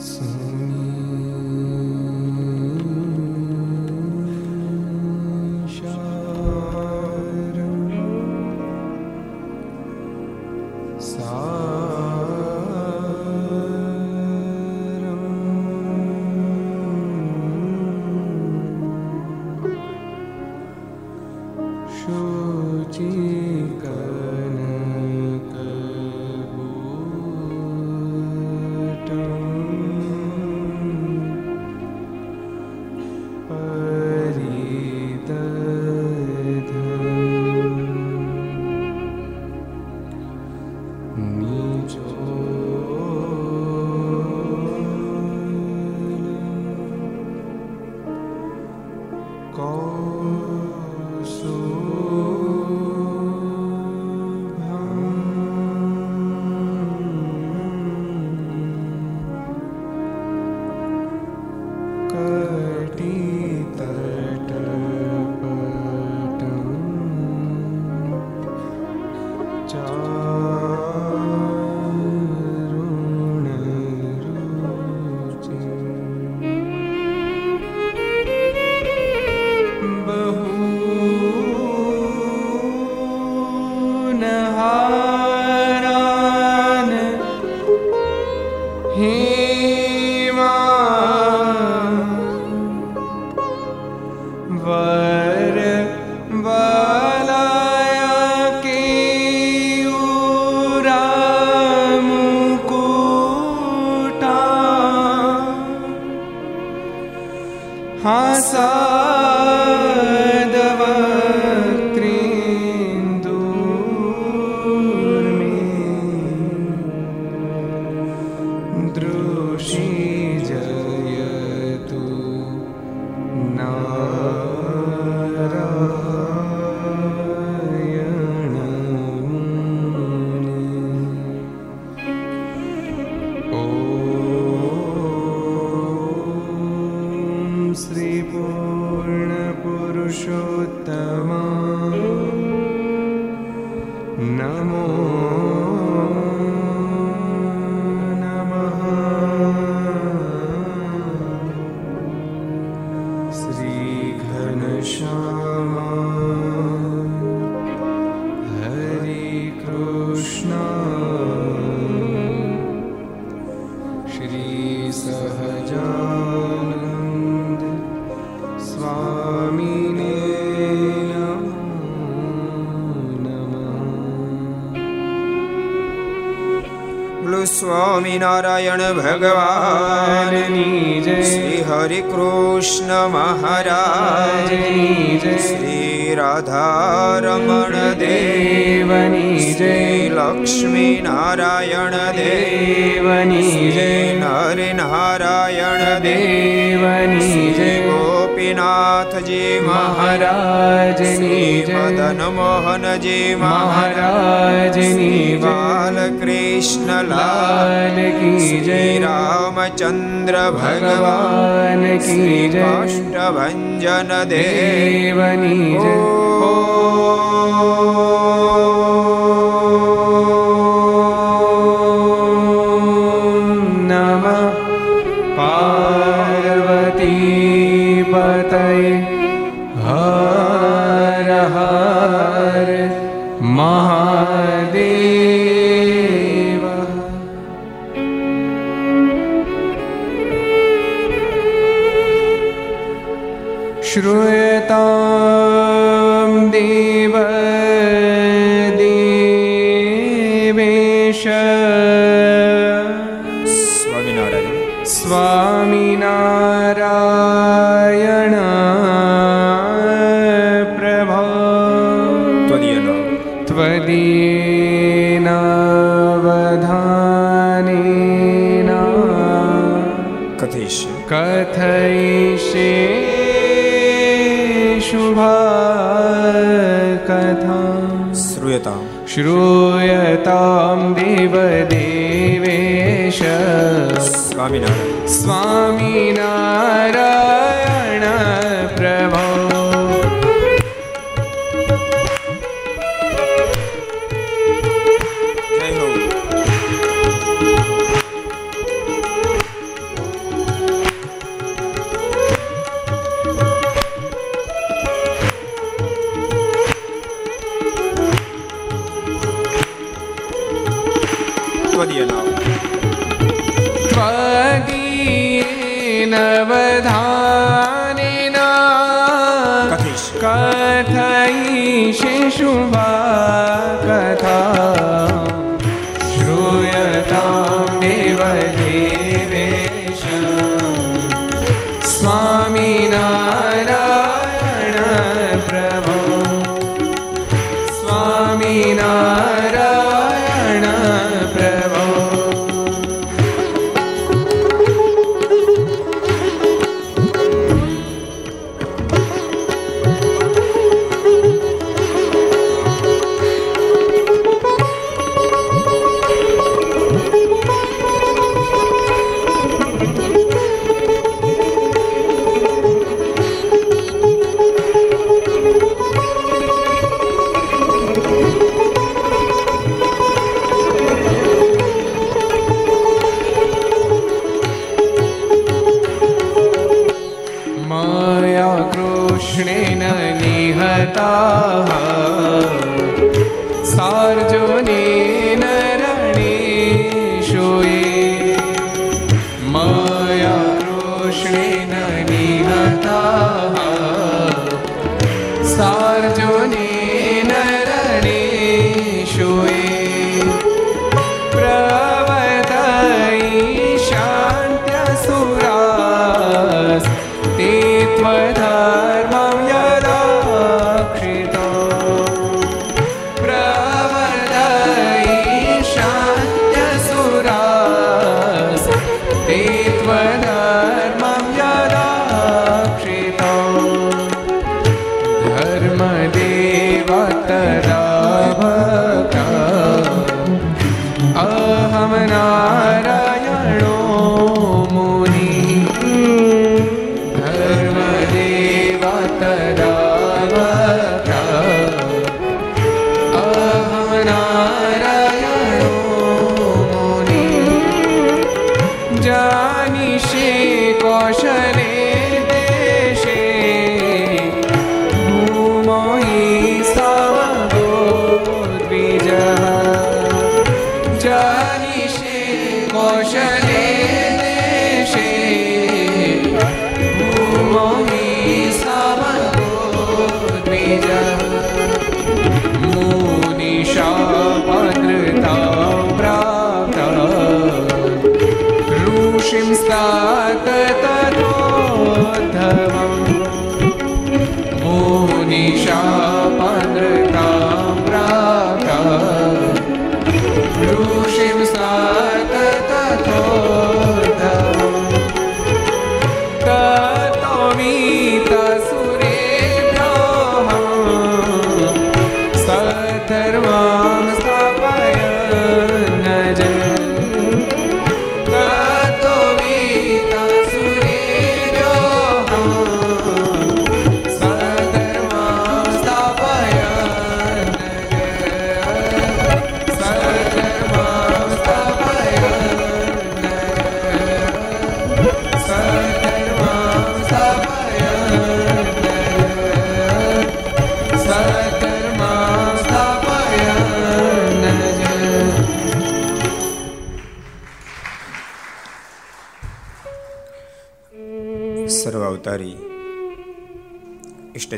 So Swaminarayan ભગવાનની જય શ્રી હરિ કૃષ્ણ મહારાજની જય શ્રી રાધારમણ દેવની જય. લક્ષ્મી નારાયણ દેવની જય. નર નારાયણ દેવની જય. ગોપીનાથજી મહારાજની મદન મોહનજી મહારાજની બાલકૃષ્ણ कृष्णलाल की जय रामचन्द्र भगवान् की काष्ठभञ्जन देवनी ओ જય श्रूयतां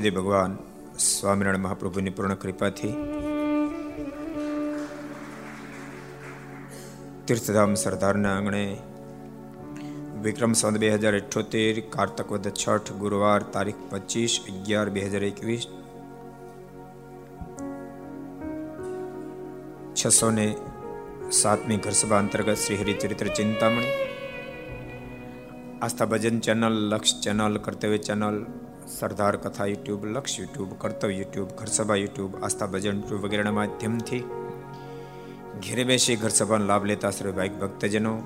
ઈષ્ટદેવ ભગવાન સ્વામિનારાયણ મહાપ્રભુની પૂર્ણ કૃપાથી તીર્થધામ સરદારના આંગણે વિક્રમ સંત બે હજાર અઠ્યોતેર કારતક વદ છઠ ગુરુવાર તારીખ પચીસ અગિયાર બે હજાર એકવીસ છસો ને સાતમી ઘરસભા અંતર્ગત Shri Haricharitra Chintamani Aastha Bhajan channel Laksh channel Kartavya channel Sardar Katha YouTube Laksh YouTube Kartavya YouTube Gharsabha YouTube Aastha Bhajan YouTube વગેરેના માધ્યમથી ઘેરે બેસી ઘર સભાનો લાભ લેતા સર્વે ભાઈક ભક્તજનો.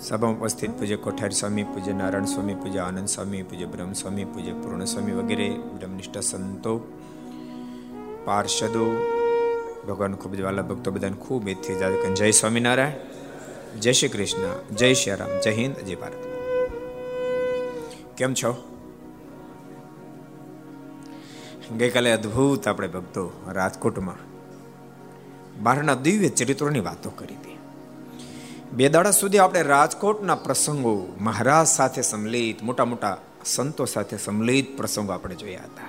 સભામાં ઉપસ્થિત પૂજ્ય કોઠારી સ્વામી, પૂજ્ય નારાયણ સ્વામી, પૂજ્ય આનંદ સ્વામી, પૂજ્ય બ્રહ્મ સ્વામી, પૂજ્ય પૂર્ણ સ્વામી વગેરે બ્રહ્મનિષ્ઠ સંતો, પાર્ષદો, ભગવાન ખૂબ જ વાલા ભક્તો બધાને ખૂબ એથી જાદ જય સ્વામિનારાયણ, જય શ્રી કૃષ્ણ, જય શ્રી રામ, જય હિન્દ, જય ભારત. કેમ છો? ગઈકાલે અદ્ભુત આપણે ભક્તો રાજકોટમાં બહારના દિવ્ય ચરિત્રોની વાતો કરી હતી. બે દાડા સુધી આપણે રાજકોટના પ્રસંગો મહારાજ સાથે સંમલિત, મોટા મોટા સંતો સાથે સંમલિત પ્રસંગો આપણે જોયા હતા.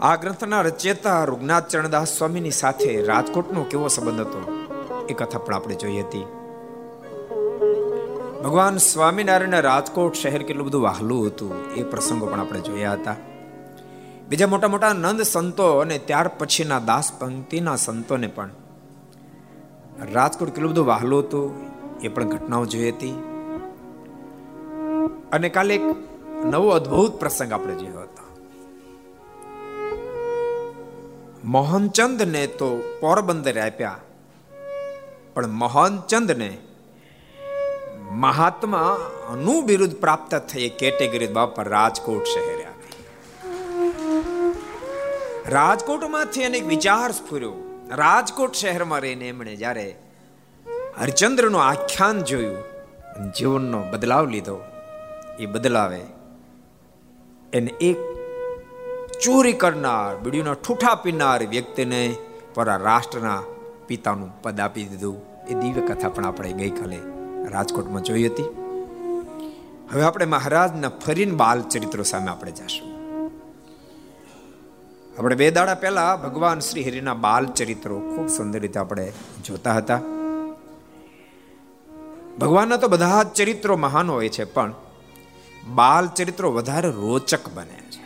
આ ગ્રંથના રચયતા રૂગનાથ ચરણદાસ સ્વામીની સાથે રાજકોટનો કેવો સંબંધ હતો એ કથા પણ આપણે જોઈ હતી. ભગવાન સ્વામિનારાયણ રાજકોટ શહેર કેટલું બધું વહાલું હતું એ પ્રસંગો પણ આપણે જોયા હતા. બીજા મોટા મોટા નંદ સંતો અને ત્યાર પછીના દાસ પંક્તિના સંતોને પણ. રાજકોટ કેટલું બધું વહાલું હતું, એ પણ ઘટનાઓ જોઈ હતી. અને કાલે એક નવો અદ્ભુત પ્રસંગ આપણે જોયો હતો. મોહનચંદ ને તો પોરબંદર આપ્યા, પણ મોહનચંદ ને મહાત્મા અનુ બિરુદ પ્રાપ્ત થઈ કેટેગરી બાપા રાજકોટ શહેરે. રાજકોટમાંથી અનેક વિચાર સ્ફુર્યો. રાજકોટ શહેરમાં રહીને એમણે જ્યારે હરિચંદ્રનું આખ્યાન જોયું જીવનનો બદલાવ લીધો, એ બદલાવે એને એક ચોરી કરનાર બીડીના ઠૂઠા પીનાર વ્યક્તિને પરા રાષ્ટ્રના પિતાનું પદ આપી દીધું. એ દિવ્ય કથા પણ આપણે ગઈકાલે રાજકોટમાં જોઈ હતી. હવે આપણે મહારાજના ફરીને બાલ ચરિત્રો સામે આપણે જશું. આપણે બે દાડા પહેલા ભગવાન શ્રી હરિના બાલ ચરિત્રો ખૂબ સુંદર રીતે આપણે જોતા હતા. ભગવાનના તો બધા જ ચરિત્રો મહાન હોય છે, પણ બાલ ચરિત્રો વધારે રોચક બને છે.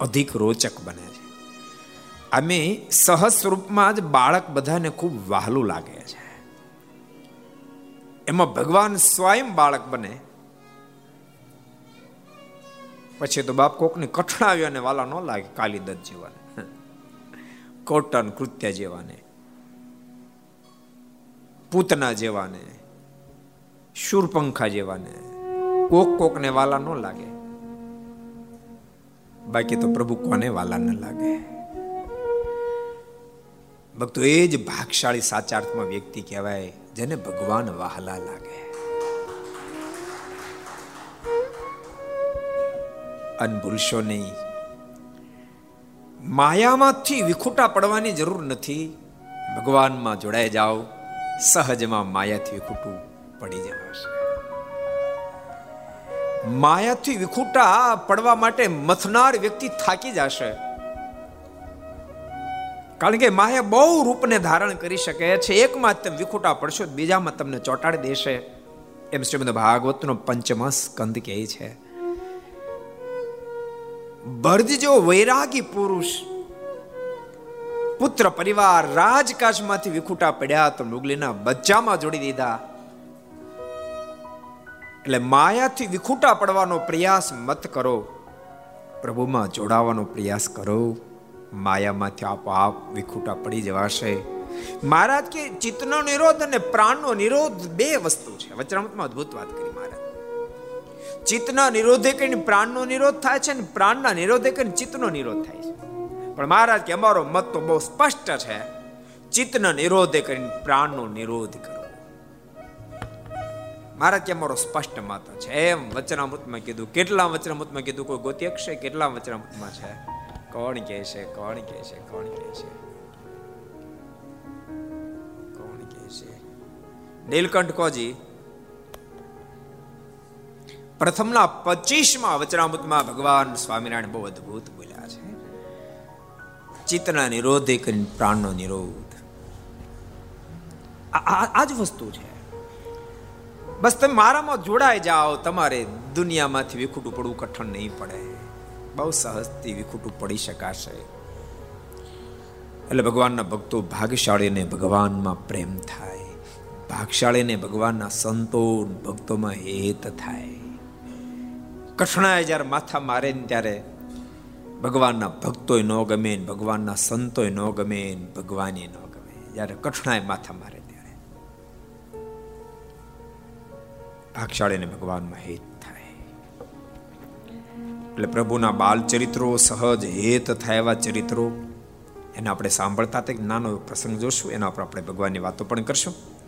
અધિક રોચક બને છે. અમે સહજ સ્વરૂપમાં જ બાળક બધાને ખૂબ વહાલું લાગે છે. એમાં ભગવાન સ્વયં બાળક બને પછી તો બાપ કોકને કઠણાવ્યો અને વાલા ન લાગે કાલિદત જેવાને. કોટન કૃત્ય જેવાને. પૂતના જેવાને. શૂરપંખા જેવાને. કોક કોકને વાલા ન લાગે. બાકી તો પ્રભુ કોને વાલા ન લાગે? ભક્તો, એ જ ભાગશાળી સાચા અર્થમાં વ્યક્તિ કહેવાય, જેને ભગવાન વાહલા લાગે. અન ભૂલશો નહીં. માયામાંથી વિખૂટા પડવાની જરૂર નથી. ભગવાનમાં જોડાઈ જાઓ, સહજમાં માયાથી વિખૂટું પડી જવાશે. માયાથી વિખૂટા પડવા માટે મથનાર વ્યક્તિ થાકી જશે. કારણ કે માયા બહુ રૂપને ધારણ કરી શકે છે. એકમાં તમે વિખૂટા પડશો બીજામાં તમને ચોંટાડી દેશે. એમ શ્રીમદ ભાગવતનો પંચમ સ્કંદ કહે છે. ભરજ જેવો વૈરાગી પુરુષ. પુત્ર પરિવાર રાજકાશમાંથી વિખુટા પડ્યા તો મુગલીના બચ્ચામાં જોડી દીધા. એટલે માયાથી વિખુટા પડવાનો પ્રયાસ મત કરો. પ્રભુમાં જોડાવાનો પ્રયાસ કરો. માયામાંથી આપોઆપ વિખુટા પડી જવાશે. મહારાજ કે ચિત્તનો નિરોધ અને પ્રાણનો નિરોધ બે વસ્તુ છે. વચરામતમાં અદ્ભુત વાત કરી. ચિત્તના નિરોધે કરીને પ્રાણનો નિરોધ થાય છે ને પ્રાણના નિરોધે કરીને ચિત્તનો નિરોધ થાય છે. પણ મહારાજ કે અમારો મત તો બહુ સ્પષ્ટ છે. ચિત્તના નિરોધે કરીને પ્રાણનો નિરોધ કરો મહારાજ કે અમારો સ્પષ્ટ મત છે. એમ વચનામૃતમાં કીધું. કેટલા વચનામૃતમાં કીધું? કોઈ ગોતી છે કેટલા વચનામૃતમાં છે? કોણ કહે છે? કોણ કહે છે? કોણ કહે છે? કોણ કહે છે? નીલકંઠ કોજી? પ્રથમના પચીસમાં વચનામૃતમાં ભગવાન સ્વામિનારાયણ બહુ અદભુત બોલ્યા છે. ચિત્તના નિરોધે કરીને પ્રાણનો નિરોધ. આ જ વસ્તુ છે. બસ તમે મારામાં જોડાઈ જાઓ, તમારે દુનિયામાંથી વિખૂટું પડવું કઠણ નહીં પડે. બહુ સહજથી વિખૂટું પડી શકાશે. એટલે ભગવાનના ભક્તો ભાગ્યશાળીને ભગવાનમાં પ્રેમ થાય. ભાગશાળીને ભગવાનના સંતો ભક્તોમાં હેત થાય. કઠણાય જ્યારે માથા મારે ને ત્યારે ભગવાનના ભક્તોય ન ગમે ને ભગવાનના સંતોય ન ગમે ને ભગવાને ન ગમે. જ્યારે કઠણાય માથા મારે ત્યારે ભાગશાળીને ભગવાનમાં હેત થાય. એટલે પ્રભુના બાલ ચરિત્રો સહજ હેત થાય એવા ચરિત્રો. એને આપણે સાંભળતા તે નાનો પ્રસંગ જોશું. એના પર આપણે ભગવાનની વાતો પણ કરશું.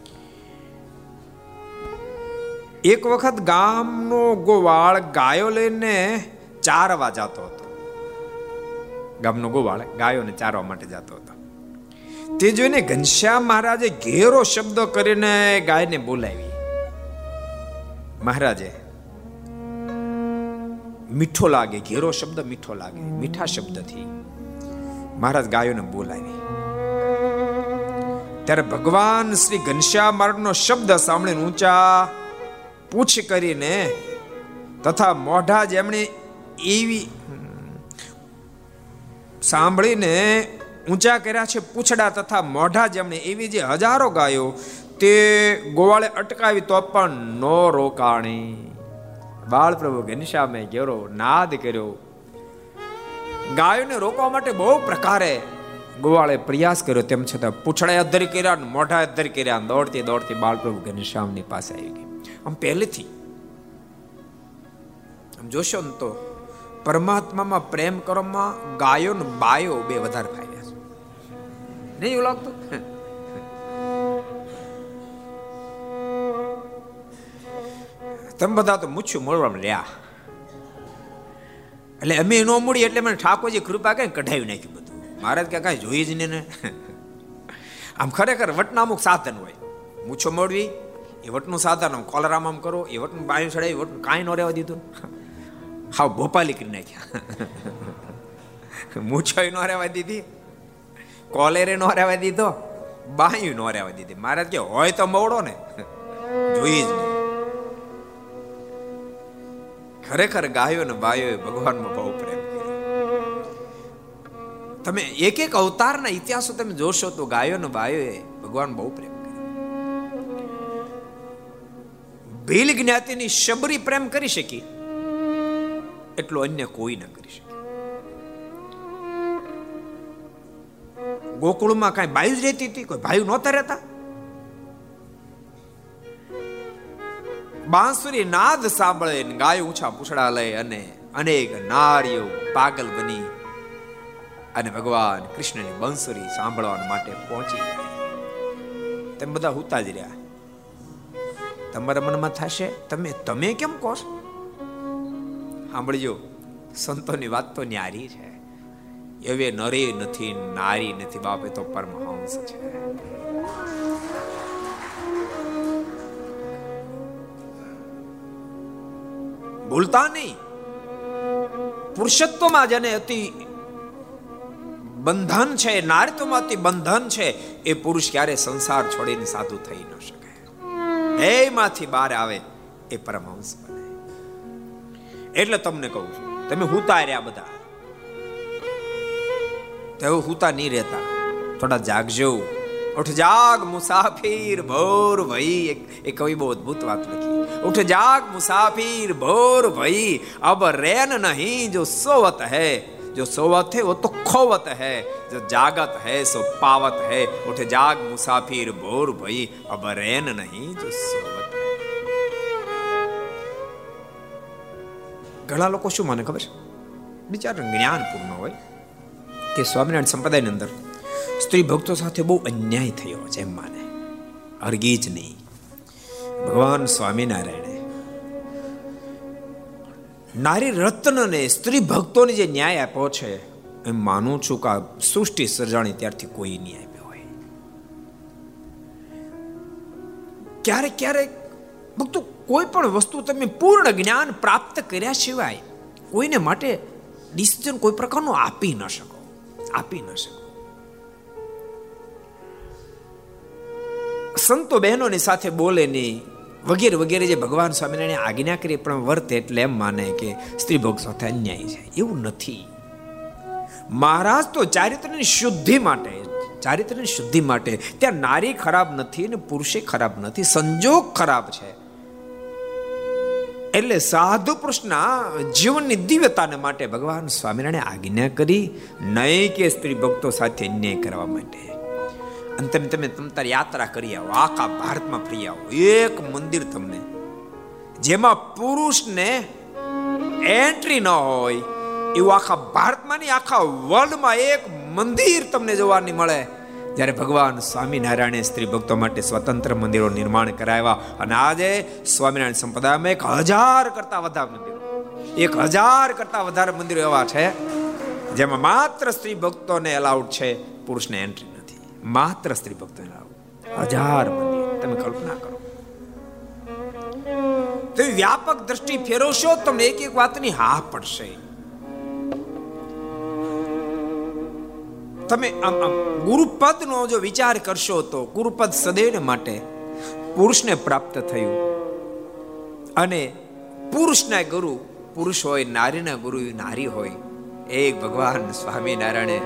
એક વખત ગામનો ગોવાળ ગાયો લઈને ચારવા જતો હતો. ગામનો ગોવાળ ગાયોને ચારવા માટે જતો હતો. તે જોઈને ઘનશ્યામ મહારાજે ઘેરો શબ્દ કરીને ગાયને બોલાવી. મહારાજે, મીઠો લાગે, ઘેરો શબ્દ મીઠો લાગે, મીઠા શબ્દથી મહારાજ ગાયોને બોલાવી. ત્યારે ભગવાન શ્રી ઘનશ્યામ માર્ગનો શબ્દ સાંભળીને ઊંચા પૂછ કરીને તથા મોઢા જેમણે એવી સાંભળીને ઊંચા કર્યા છે પૂછડા તથા મોઢા જેમણે એવી જે હજારો ગાયો તે ગોવાળે અટકાવી તો પણ નો રોકાણી. બાળ પ્રભુ ઘનશ્યામે ગેરો નાદ કર્યો. ગાયોને રોકવા માટે બહુ પ્રકારે ગોવાળે પ્રયાસ કર્યો. તેમ છતાં પૂછડા અધર કર્યા મોઢા અધર કર્યા દોડતી દોડતી બાળપ્રભુ ઘનશ્યામની પાસે આવી આમ પહેલેથી. આમ જોશો ને તો પરમાત્મામાં પ્રેમ કરવામાં ગાયો ને બાયો બે વધારે ફાયદા છે. નહીં એવું લાગતું? તમે બધા તો મૂછું મળવા રહ્યા. એટલે અમે ન મૂડી એટલે મને ઠાકોરજી કૃપા કઈ કઢાવી નાખ્યું બધું. મહારાજ કે કાંઈ જોઈ જ નહીં ને. આમ ખરેખર વટનામુક સાધન હોય. મૂછો મોડવી એ વટનું સાધન કોલરામ આમ કરો એ વટનું બાયું ચડાવી એવટનું કાંઈ ન રહેવા દીધું. હા ભોપાલી કરી નાખ્યા. મૂછાઈ ન રહેવા દીધી, કોલેરે ન રહેવા દીધો, બાયું ન રહેવા દીધી. મહારાજ કે, હોય તો મવડો ને. જોઈ જ ખરેખર ગાયો ને બાયો ભગવાનમાં બહુ પ્રેમ તમે એક એક અવતારના ઇતિહાસો તમે જોશો તો ગાયો ને બાયો ભગવાન બહુ પ્રેમ ભીલ જ્ઞાતિની શબરી પ્રેમ કરી શકી. એટલો અન્ય કોઈ ન કરી શકે. ગોકુળમાં કાંઈ બાયુ જ રહેતી હતી, કોઈ ભાઈ નહોતા રહેતા. બાંસુરી નાદ સાંભળે ગાય ઊંચા પૂછડા લઈ અને અનેક નારીઓ પાગલ બની અને ભગવાન કૃષ્ણની બંસુરી સાંભળવા માટે પહોંચી તમે બધા હુતા જ રહ્યા. તમારા મનમાં થશે? તમે તમે કેમ કહો છો? સાંભળજો, સંતોની વાત તો ન્યારી છે. એવે નરે નથી, નારી નથી, બાપે તો પરમહંસ છે. ભૂલતા નહીં. પુરુષત્વમાં જેને અતિ બંધન છે, નારીત્વમાં અતિ બંધન છે, એ પુરુષ ક્યારે સંસાર છોડીને સાધુ થઈ ન શકે. ભયમાંથી બહાર આવે એ પરમહંસ બને. એટલે તમને કહું છું, તમે હુતા બધા. તેઓ હુતા નહીં રહેતા. થોડા જાગજો. ઉઠ જાગ મુસાફીર, ભોર ભઈ એ કવિ બહુ અદભુત વાત લખી. ઉઠ જાગ મુસાફીર, ભોર ભઈ અબ રેન નહીં જો સોવત હૈ. जो सोवत है वो तो खोवत है जो जागत है सो पावत है उठ जाग मुसाफिर भोर भई अब रैन नहीं जो सोवत है ઘણા લોકો શું માને ખબર છે બિચારા જ્ઞાન પૂર્ણ હોય કે સ્વામિનારાયણ સંપ્રદાયની અંદર સ્ત્રી ભક્તો સાથે બહુ અન્યાય થયો છે એમ માને અરગી જ નહીં ભગવાન સ્વામિનારાયણે નારી રત્નને સ્ત્રી ભક્તોને જે ન્યાય આપ્યો છે, એમ માનું છું કે આ સૃષ્ટિ સર્જાણી ત્યારથી કોઈ નહીં આપ્યો હોય. ક્યારેક ક્યારેક ભક્તો કોઈ પણ વસ્તુ તમે પૂર્ણ જ્ઞાન પ્રાપ્ત કર્યા સિવાય કોઈને માટે ડિસિઝન કોઈ પ્રકારનું આપી ન શકો, આપી ન શકો. સંતો બહેનોની સાથે બોલે નહીં વગેરે વગેરે જે ભગવાન સ્વામિનારાયણ આજ્ઞા કરી, પણ વર્તે એટલે એમ માને કે સ્ત્રી ભોગ સાથે અન્યાય છે. એવું નથી. મહારાજ તો ચારિત્રની શુદ્ધિ માટે ચારિત્રની શુદ્ધિ માટે ત્યાં નારી ખરાબ નથી ને પુરુષે ખરાબ નથી, સંજોગ ખરાબ છે. એટલે સાધુ પુરુષના જીવનની દિવ્યતાને માટે ભગવાન સ્વામિનારાયણે આજ્ઞા કરી, નહીં કે સ્ત્રી ભક્તો સાથે અન્યાય કરવા માટે. અને તમે તમે તમતાર યાત્રા કરી આવો. આખા ભારતમાં ફરી આવો. એક મંદિર તમને. જેમાં પુરુષને એન્ટ્રી ન હોય, એવું આખા ભારતમાં નહીં, આખા વર્લ્ડમાં એક મંદિર તમને જોવા મળે. જ્યારે ભગવાન સ્વામિનારાયણે સ્ત્રી ભક્તો માટે સ્વતંત્ર મંદિરો નિર્માણ કરાવ્યા અને આજે સ્વામિનારાયણ સંપ્રદાયમાં એક હજાર કરતા વધારે મંદિરો. એક હજાર કરતા વધારે મંદિરો એવા છે, જેમાં માત્ર સ્ત્રી ભક્તોને અલાઉડ છે પુરુષને એન્ટ્રી માત્ર સ્ત્રી ભક્તોને હજાર મંદિર. તમે કલ્પના કરો. તો વ્યાપક દ્રષ્ટિ ફેરવશો, તમને એક એક વાતની હા પડશે. તમે આમ આમ ગુરુપદનો જો વિચાર કરશો તો ગુરુપદ સદૈવ માટે પુરુષને પ્રાપ્ત થયું. અને પુરુષના ગુરુ પુરુષ હોય, નારીના ગુરુ નારી હોય, એક ભગવાન સ્વામિનારાયણે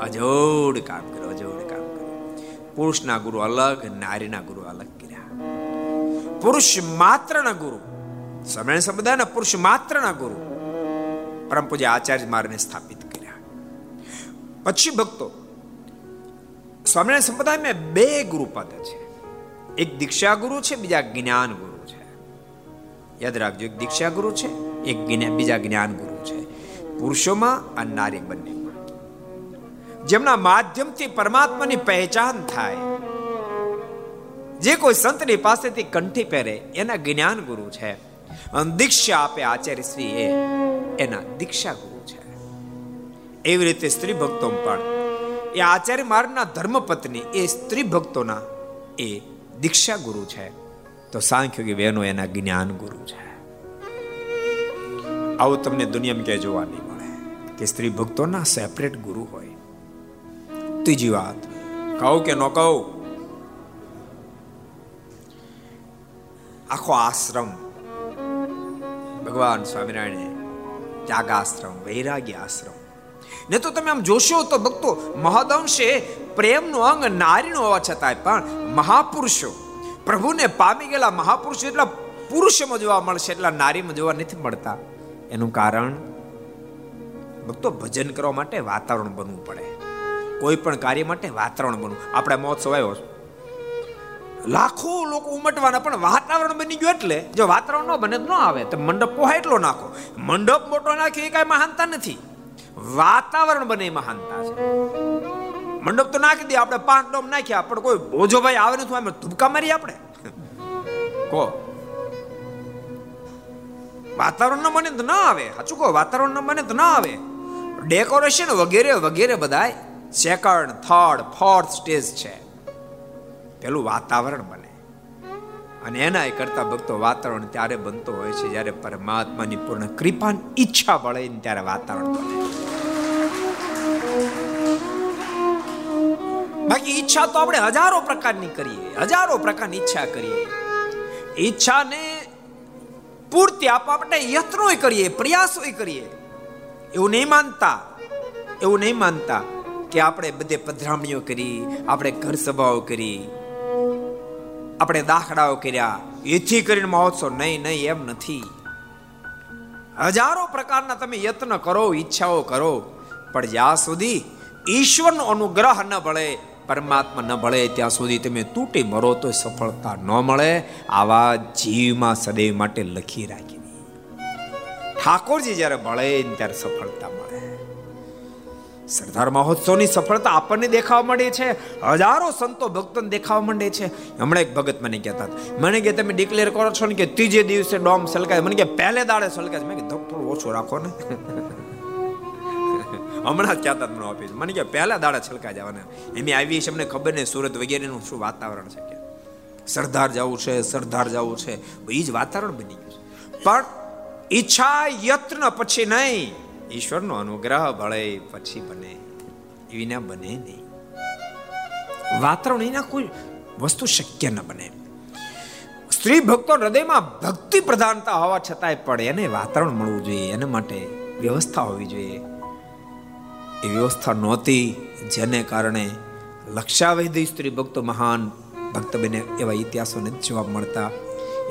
અજોડ કામ કર્યો, અજોડ. પુરુષના ગુરુ અલગ નારીના ગુરુ અલગ કર્યા પુરુષ માત્રના ગુરુ સમય સંપ્રદાયના પુરુષ માત્રના ગુરુ પરમ પૂજ્ય આચાર્ય માર્ગને સ્થાપિત કર્યા પછી ભક્તો સ્વામિનારાયણ સંપ્રદાયમાં બે ગુરુ પદ છે એક દીક્ષા ગુરુ છે બીજા જ્ઞાન ગુરુ છે યાદ રાખજો એક દીક્ષા ગુરુ છે એક બીજા જ્ઞાન ગુરુ છે પુરુષોમાં અને નારી બંનેમાં જેમના માધ્યમથી પરમાત્માની પહેચાન થાય. જે કોઈ સંતની પાસેથી કંઠી પહેરે, એના જ્ઞાન ગુરુ છે. દીક્ષા આપે આચાર્ય શ્રી એ એના દીક્ષા ગુરુ છે. એવી રીતે સ્ત્રી ભક્તો પણ, એ આચાર્ય માર્ગના ધર્મપત્ની, એ સ્ત્રી ભક્તોના એ દીક્ષા ગુરુ છે. તો સાંખ્યોગી બહેનો એના જ્ઞાન ગુરુ છે. આવું તમને દુનિયામાં ક્યાંય જોવા નહીં મળે કે સ્ત્રી ભક્તોના સેપરેટ ગુરુ હોય. ત્રીજી વાત. કહું કે ન કહું? આખો આશ્રમ. ભગવાન સ્વામિનારાયણે ત્યાગાશ્રમ, વૈરાગ્ય આશ્રમ. ને તો તમે આમ જોશો તો ભક્તો, મહદઅંશે પ્રેમનું અંગ નારીનું હોવા છતાંય પણ મહાપુરુષો, પ્રભુને પામી ગયેલા મહાપુરુષો એટલા પુરુષમાં જોવા મળશે એટલા નારીમાં જોવા નથી મળતા. એનું કારણ, ભક્તો ભજન કરવા માટે વાતાવરણ બનવું પડે. કોઈ પણ કાર્ય માટે વાતાવરણ બનવું. આપણે મહોત્સવ આવ્યો લાખો લોકો ઉમટવાના, પણ વાતાવરણ બની ગયું એટલે જો વાતાવરણ ન બને તો ન આવે. તો મંડપ પોહા એટલો નાખો. મંડપ મોટો નાખ્યો એ કાંઈ મહાનતા નથી. વાતાવરણ બને મહાનતા છે. મંડપ તો નાખી દે, આપણે પાંચ ડોમ નાખ્યા, પણ કોઈ બોજો ભાઈ આવે નથી અમે ધુબકા મારી આપણે. કો વાતાવરણ ન બને તો ના આવે. સાચું કહો, વાતાવરણ ન બને તો ના આવે. ડેકોરેશન વગેરે વગેરે બધાય સેકન્ડ થર્ડ ફોર્થ સ્ટેજ છે. પેલું વાતાવરણ બને. અને એના એ કરતા ભક્તો વાતાવરણ ત્યારે બનતો હોય છે જ્યારે પરમાત્માની પૂર્ણ કૃપા ઈચ્છા વળે ત્યારે વાતાવરણ બને. બાકી ઈચ્છા તો આપણે હજારો પ્રકારની કરીએ, હજારો પ્રકારની ઈચ્છા કરીએ. ઈચ્છાને પૂર્તિ આપવા માટે યત્નો કરીએ પ્રયાસો કરીએ. એવું નહીં માનતા, એવું નહીં માનતા. કે આપણે બધે પધરામણીઓ કરી, આપણે ઘર સભાઓ કરી, આપણે દાખલાઓ કર્યા. એથી કરીને મહોત્સવ નહીં નહીં, એમ નથી. હજારો પ્રકારના તમે યત્ન કરો, ઈચ્છાઓ કરો, પણ જ્યાં સુધી ઈશ્વરનો અનુગ્રહ ન ભળે, પરમાત્મા ન ભળે, ત્યાં સુધી તમે તૂટી મરો, તો સફળતા ન મળે. આવા જીવમાં સદૈવ માટે લખી રાખી ઠાકોરજી જ્યારે ભળે ત્યારે સફળતા મળે. સરદાર મહોત્સવની સફળતા આપણને દેખાવા માંડે છે. હજારો સંતો ભક્તોને દેખાવા માંડે છે. હમણાં એક ભગત મને કહેતા મને કે, તમે ડિક્લેર કરો છો ને કે ત્રીજે દિવસે ડોમ સલકાય મને કે, પહેલે દાડે સલકાય મેં કે થોડું ઓછું રાખો ને. હમણાં જ કહેતા મને ઓફિસ મને કે, પહેલા દાડા છલકા જવાના. એમ આવી છે, અમને ખબર નહીં સુરત વગેરેનું શું વાતાવરણ છે કે. સરદાર જવું છે, સરદાર જવું છે. એ જ વાતાવરણ બની ગયું છે. પણ ઈચ્છા યત્ન પછી નહીં. ઈશ્વરનો અનુગ્રહ ભળે પછી બને, એવી ના બને નહીં. વાતાવરણ એના કોઈ વસ્તુ શક્ય ન બને. સ્ત્રી ભક્તો હૃદયમાં ભક્તિ પ્રધાનતા હોવા છતાંય પણ એને વાતાવરણ મળવું જોઈએ, એના માટે વ્યવસ્થા હોવી જોઈએ. એ વ્યવસ્થા નહોતી, જેને કારણે લક્ષાવેધી સ્ત્રી ભક્તો મહાન ભક્ત બને એવા ઇતિહાસો નથી જોવા મળતા.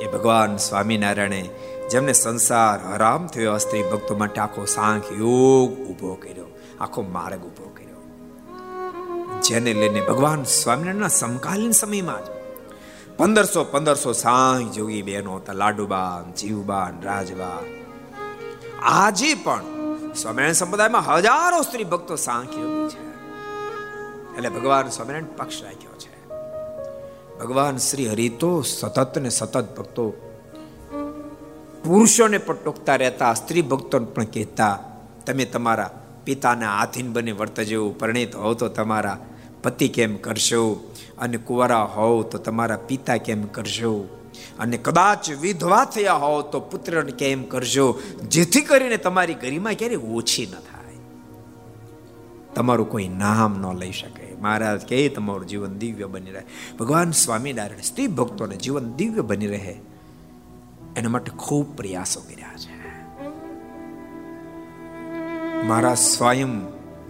એ ભગવાન સ્વામિનારાયણે જેમને સંસાર હરામ થયો સ્ત્રી ભક્તો માટે આખો સાંખ યોગ ઊભો કર્યો, આખો માર્ગ ઊભો કર્યો. જેને લઈને ભગવાન સ્વામિનારાયણના સમકાલીન સમયમાં જ પંદરસો પંદરસો સાંઈ જોગી બહેનો હતા, લાડુબાન, જીવબાન, રાજબાન. આજે પણ સ્વામિનારાયણ સંપ્રદાયમાં હજારો સ્ત્રી ભક્તો સાંખ્યોગી છે. એટલે ભગવાન સ્વામિનારાયણ પક્ષ રાખ્યો છે. ભગવાન શ્રી હરિ તો સતત ને સતત ભક્તો પુરુષોને પણ ટોકતા રહેતા, સ્ત્રી ભક્તોને પણ કહેતા, તમે તમારા પિતાના આધીન બને વર્તજો પરણિત હોવ તો તમારા પતિ કેમ કરશો? અને કુંવારા હોવ તો તમારા પિતા કેમ કરશો? અને કદાચ વિધવા થયા હોવ તો પુત્રને કેમ કરજો જેથી કરીને તમારી ગરિમા ક્યારેય ઓછી ન થાય. તમારું કોઈ નામ ન લઈ શકે. મહારાજ કે તમારું જીવન દિવ્ય બની રહે. ભગવાન સ્વામિનારાયણ સ્ત્રી ભક્તોને જીવન દિવ્ય બની રહે. એના માટે ખૂબ પ્રયાસો કર્યા છે. મારા સ્વયં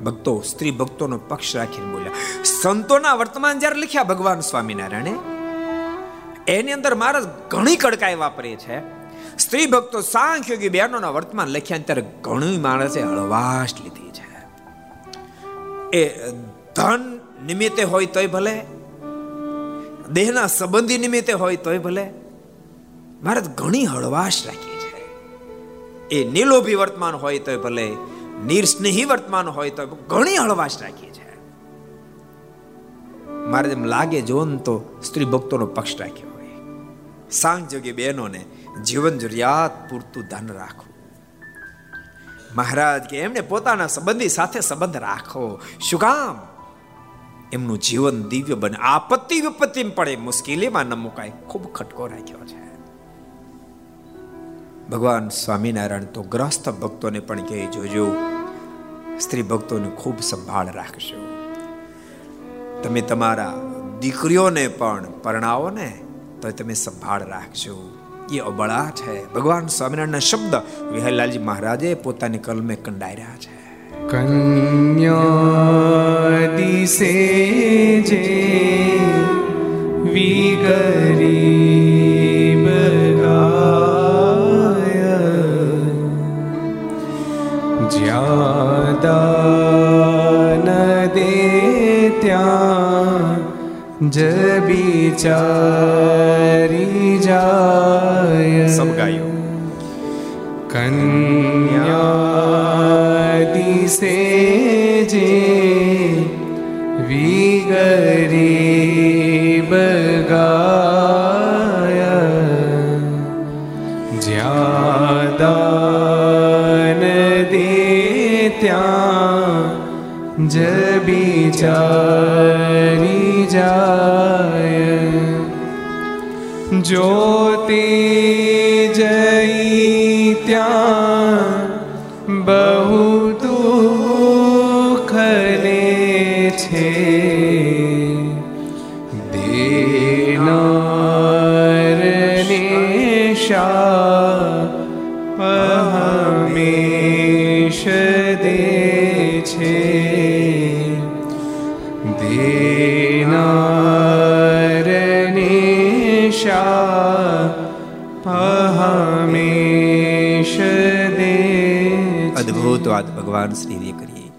ભક્તો, સ્ત્રી ભક્તોનો પક્ષ રાખીને બોલ્યા, સંતોના વર્તમાન જ્યારે લખ્યા ભગવાન સ્વામિનારાયણે, એની અંદર મારા ઘણી કડકાઈ વાપરી છે. સ્ત્રી ભક્તો સાંખ યોગી બહેનોના વર્તમાન લખ્યા ત્યારે ઘણી માણસે હળવાશ લીધી છે. એ ધન નિમિત્તે હોય તોય ભલે, દેહના સંબંધી નિમિત્તે હોય તોય ભલે મહારાજ ઘણી હળવાશ રાખી છે. એ નિલોભી વર્તમાન હોય તો ભલે, નિર્સ્નેહી વર્તમાન હોય તો ઘણી હળવાશ રાખી છે. મારે એમ લાગે જોન તો સ્ત્રી ભક્તોનો પક્ષ રાખ્યો હોય. સાંગ જોગી બહેનોને જીવન જરૂરિયાત પૂરતું ધન રાખવું. મહારાજ કે એમને પોતાના સંબંધી સાથે સંબંધ રાખો. શું કામ? એમનું જીવન દિવ્ય બને. આપત્તિ વિપત્તિ પડે, મુશ્કેલીમાં ન મુકાય. ખૂબ ખટકો રાખ્યો છે. ભગવાન સ્વામિનારાયણ તો ગ્રસ્ત ભક્તોને પણ કહે, જોજો, સ્ત્રી ભક્તોને ખૂબ સંભાળ રાખજો. તમે તમારા દીકરીઓને પણ પરણાવો ને તો તમે સંભાળ રાખજો. એ અબળા છે. ભગવાન સ્વામિનારાયણના શબ્દ વિહલાલજી મહારાજે પોતાની કલમે કંડાર્યા છે. કન્યા દિશે જે વિગરીબ જ્યાં દે ત્યાં જ બિચારી જાય. સબ ગાયો કન્યા દિશે જ બિચારી જાય જ્યોતિ જઈ ત્યાં બહુ દુઃખને છે અદ્ભુત વાત ભગવાન શ્રીએ કરીએ.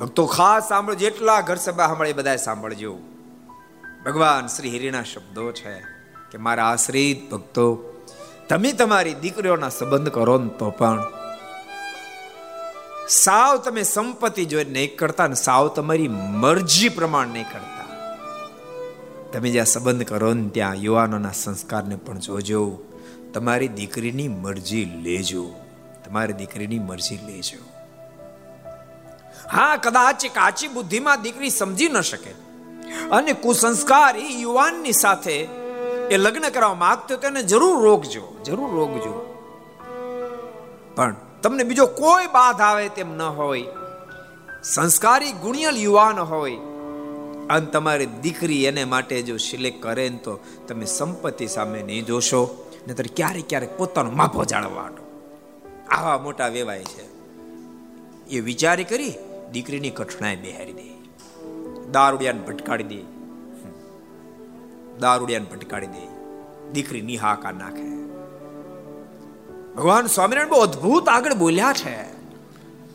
ભક્તો ખાસ સાંભળો, જેટલા ઘર સભા સાંભળે બધા સાંભળજો. ભગવાન શ્રી હરિના શબ્દો છે કે મારા આશ્રિત ભક્તો, તમે તમારી દીકરીઓના સંબંધ કરો ને તો પણ. સાવ તમે સંપત્તિ જોઈને નહીં કરતા ને સાવ તમારી મરજી પ્રમાણ નહીં કરતા. તમે જ્યાં સંબંધ કરો ને ત્યાં યુવાનોના સંસ્કારને પણ જોજો. તમારી દીકરીની મરજી લેજો. તમારી દીકરીની મરજી લેજો હા, કદાચ કાચી બુદ્ધિમાં દીકરી સમજી ન શકે. અને કુસંસ્કારી યુવાનની સાથે એ લગ્ન કરવા માંગતો તેને જરૂર રોકજો જરૂર રોકજો. પણ તમને બીજો કોઈ બાધ આવે તેમ ન હોય. સંસ્કારી ગુણિયલ યુવાન હોય. અને તમારી દીકરી એને માટે જો સિલેક્ટ કરે ને તો તમે સંપત્તિ સામે નહીં જોશો. નહીતર ક્યારેક ક્યારેક પોતાનો માપો જાળવવાનો આવા મોટા વેવાય છે. એ વિચારી કરી દીકરીની કઠણાઈ બિહારી દે. દારૂડિયાને ભટકાડી દે. દારૂડિયાને ભટકાડી દે. દીકરી નિહાકા નાખે. ભગવાન સ્વામિનારાયણ બહુ અદ્ભુત આગળ બોલ્યા છે.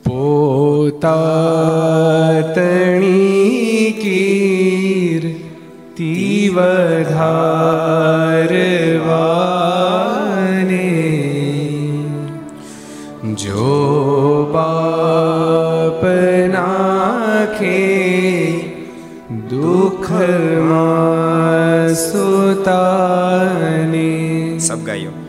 પોતાતણી કીર તીવધારવાને જો બાપ નાખે દુઃખમાં સુતાને સબ ગાયો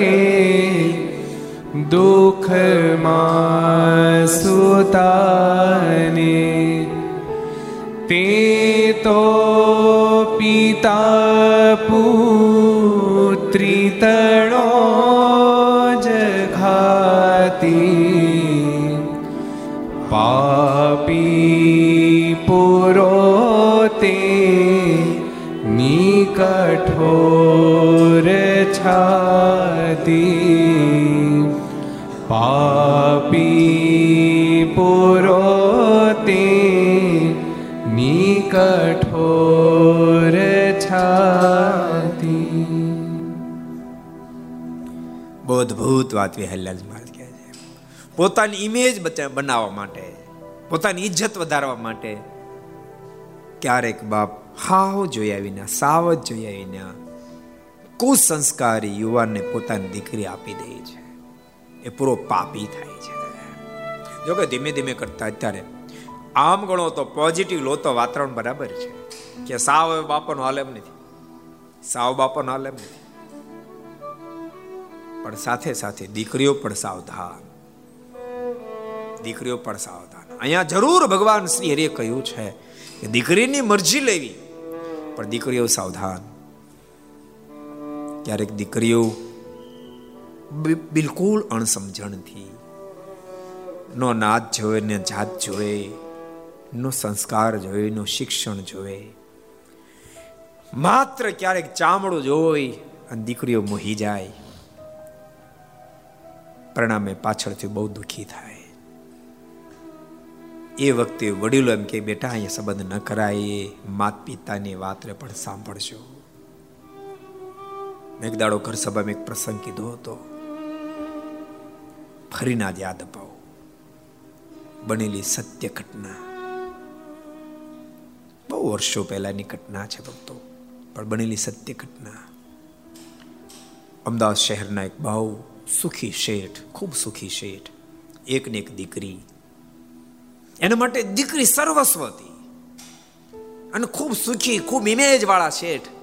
નાખે દુઃખમાં સુતાને તે તો પિતા પુત્રી તણો જ ખાતી પાપી પુરો તે ની કઠોર છાતી પાપી પુરો નિકઠોર છાતી બહુ વાત વિહલ્લાલ મહારાજ કહે છે પોતાની ઇમેજ બનાવવા માટે, પોતાની ઇજ્જત વધારવા માટે, ક્યારેક બાપ હાવ જોયા વિના સાવ જોયા વિના કુસંસ્કારી યુવાનને પોતાની દીકરી આપી દે છે. એ પૂરો પાપી થાય છે. જો કે ધીમે ધીમે કરતા અત્યારે આમ ગણો તો પોઝિટિવ લો તો વાતાવરણ બરાબર છે. કે સાવ બાપાનો હાલ એમ નથી. સાવ બાપાનો હાલ એમ નથી. પણ સાથે સાથે દીકરીઓ પણ સાવધાન. દીકરીઓ પણ સાવધાન. અહીંયા જરૂર ભગવાન શ્રી હરિએ કહ્યું છે કે દીકરીની મરજી લેવી, પણ દીકરીઓ સાવધાન. ક્યારેક દીકરીઓ બિલકુલ અણસમજણથી નો નાદ જોવે, ને જાત જોવે, નો સંસ્કાર જોવે, નો શિક્ષણ જોવે. માત્ર ક્યારેક ચામડું જોઈ અને દીકરીઓ મોહી જાય. પરિણામે પાછળથી બહુ દુઃખી થાય. એ વખતે વડીલો એમ કે બેટા, અહીંયા સંબંધ ન કરાય માત પિતાની વાત પણ સાંભળજો. એક દાડો ઘર સભામાં એક પ્રસંગ કીધો હતો. ફરીને આજે યાદ અપાવો. બનેલી સત્ય ઘટના. બહુ વર્ષો પહેલાની ઘટના છે ભક્તો, પણ બનેલી સત્ય ઘટના. અમદાવાદ શહેરના એક બહુ સુખી શેઠ, ખૂબ સુખી શેઠ એક ને એક દીકરી. એના માટે દીકરી સર્વસ્વ હતી. અને ખૂબ સુખી, ખૂબ ઇમેજ વાળા શેઠ.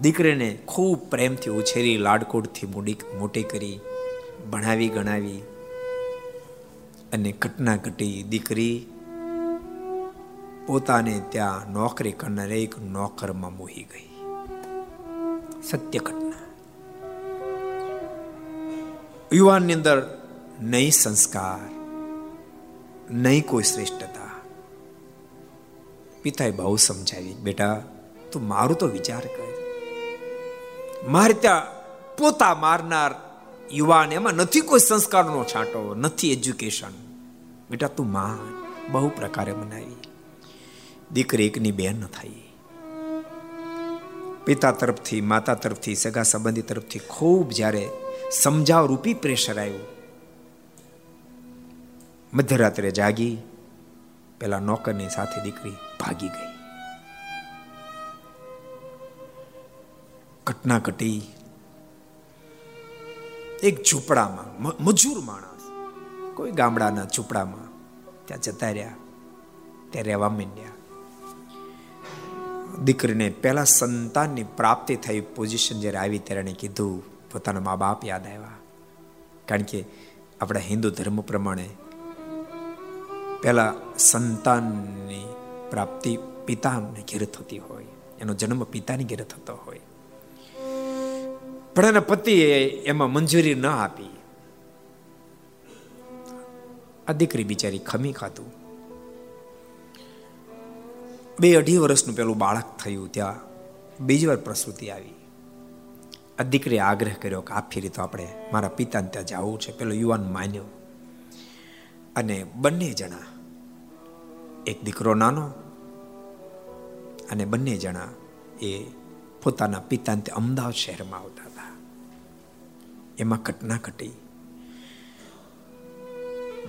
દીકરીને ખૂબ પ્રેમથી ઉછેરી, લાડકોડથી મોડી મોટી કરી, ભણાવી, ગણાવી અને ઘટના ઘટી. દીકરી પોતાને ત્યાં નોકરી કરનાર એક નોકરમાં મોહી ગઈ. સત્ય ઘટના. યુવાનની અંદર નહીં સંસ્કાર, નહીં કોઈ શ્રેષ્ઠતા. પિતાએ બહુ સમજાવી, બેટા, તું મારું તો વિચાર કર. મારે ત્યાં પોતા મારનાર યુવાન એમાં નથી કોઈ સંસ્કારનો છાંટો, નથી એજ્યુકેશન બેટા, તું માં બહુ પ્રકારે મનાવી. દીકરી એકની બેન થઈ પિતા તરફથી, માતા તરફથી, સગા સંબંધી તરફથી ખૂબ જ્યારે સમજાવ રૂપી પ્રેશર આવ્યું. મધ્યરાત્રે જાગી. પેલા નોકરની સાથે દીકરી ભાગી ગઈ. ઘટના ઘટી એક ઝૂંપડામાં મજૂર માણસ, કોઈ ગામડાના ઝૂંપડામાં ત્યાં જતા રહ્યા, ત્યાં રહેવા માંડ્યા. દીકરીને પહેલા સંતાનની પ્રાપ્તિ થઈ પોઝિશન જ્યારે આવી ત્યારે કીધું, પોતાના મા બાપ યાદ આવ્યા. કારણ કે આપણા હિન્દુ ધર્મ પ્રમાણે પહેલા સંતાનની પ્રાપ્તિ પિતાને ઘેર થતી હોય, એનો જન્મ પિતાની ઘેર થતો હોય. પણ એના પતિએ એમાં મંજૂરી ન આપી. આ દીકરી બિચારી ખમી ખાતું. બે અઢી વર્ષનું પેલું બાળક થયું ત્યાં બીજી વાર પ્રસૂતિ આવી. આ દીકરીએ આગ્રહ કર્યો કે આ ફેરી તો આપણે મારા પિતાને ત્યાં જવું છે, પેલો યુવાન માન્યો. અને બંને જણા, એક દીકરો નાનો અને બંને જણા એ પોતાના પિતાને અમદાવાદ શહેરમાં હતા એમાં ઘટના ઘટી.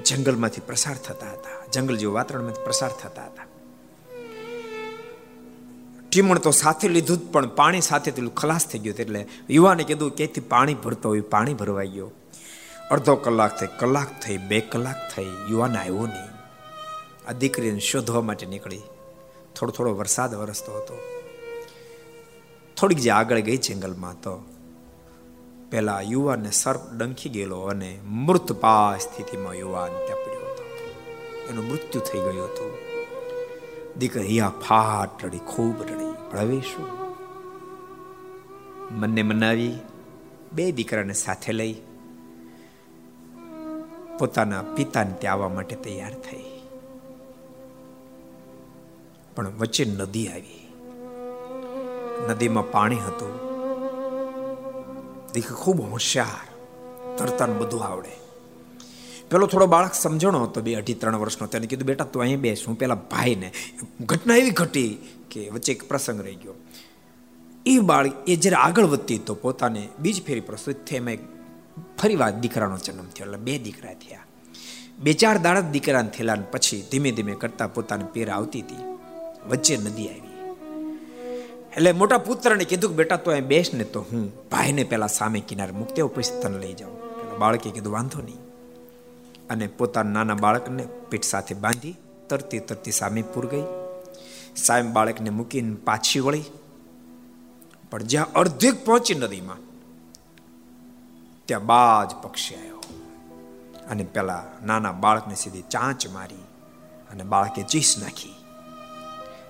જંગલમાંથી પ્રસાર થતા હતા. જંગલ જેવું વાતાવરણમાંથી પ્રસાર થતા હતા. ટીમણ તો સાથે લીધું પણ પાણી સાથે ખલાસ થઈ ગયું એટલે યુવાને કીધું ક્યાંથી પાણી ભરતો હોય, પાણી ભરવાઈ ગયો. અડધો કલાક થઈ કલાક થઈ, બે કલાક થઈ, યુવાન આવ્યો નહીં. આ દીકરીને શોધવા માટે નીકળી. થોડો થોડો વરસાદ વરસતો હતો. થોડીક જે આગળ ગઈ જંગલમાં તો પેલા યુવાનને સર્પ ડંખી ગયેલો અને મૃતપા સ્થિતિમાં યુવાન ત્યાં પડ્યો હતો. એનું મૃત્યુ થઈ ગયું હતું. દીકરી આ ફાટ રડી, ખૂબ રડી. હવે શું? મનને મનાવી બે દીકરાને સાથે લઈ પોતાના પિતાને ત્યાં આવવા માટે તૈયાર થઈ. પણ વચ્ચે નદી આવી. નદીમાં પાણી હતું. દીકરી ખૂબ હોશિયાર તરતા બધું આવડે. પેલો થોડો બાળક સમજણો હતો, બે અઢી ત્રણ વર્ષનો, તેને કીધું, બેટા, તું અહીં બેસ, હું પેલા ભાઈને. ઘટના એવી ઘટી કે વચ્ચે એક પ્રસંગ રહી ગયો. એ બાળક, એ જ્યારે આગળ વધતી તો પોતાને બીજ ફેરી પ્રસ્તુત થઈ, એમાં ફરી વાર દીકરાનો જન્મ થયો, એટલે બે દીકરા થયા. બે ચાર દાડા દીકરાને થયેલા પછી ધીમે ધીમે કરતા પોતાને પેર આવતી હતી. વચ્ચે નદી આવી. એટલે મોટા પુત્રને કીધું કે બેટા, તો અહીં બેસ ને તો હું ભાઈને પેલા સામે કિનારે મૂકતે પછી તને લઈ જાઉં. બાળકે કીધું, વાંધો નહીં. અને પોતાના નાના બાળકને પીઠ સાથે બાંધી તરતી તરતી સામે પૂર ગઈ. સામે બાળકને મૂકીને પાછી વળી. પણ જ્યાં અર્ધેક પહોંચી નદીમાં, ત્યાં બાજ પક્ષી આવ્યો. અને પેલા નાના બાળકને સીધી ચાંચ મારી અને બાળકે ચીસ નાખી.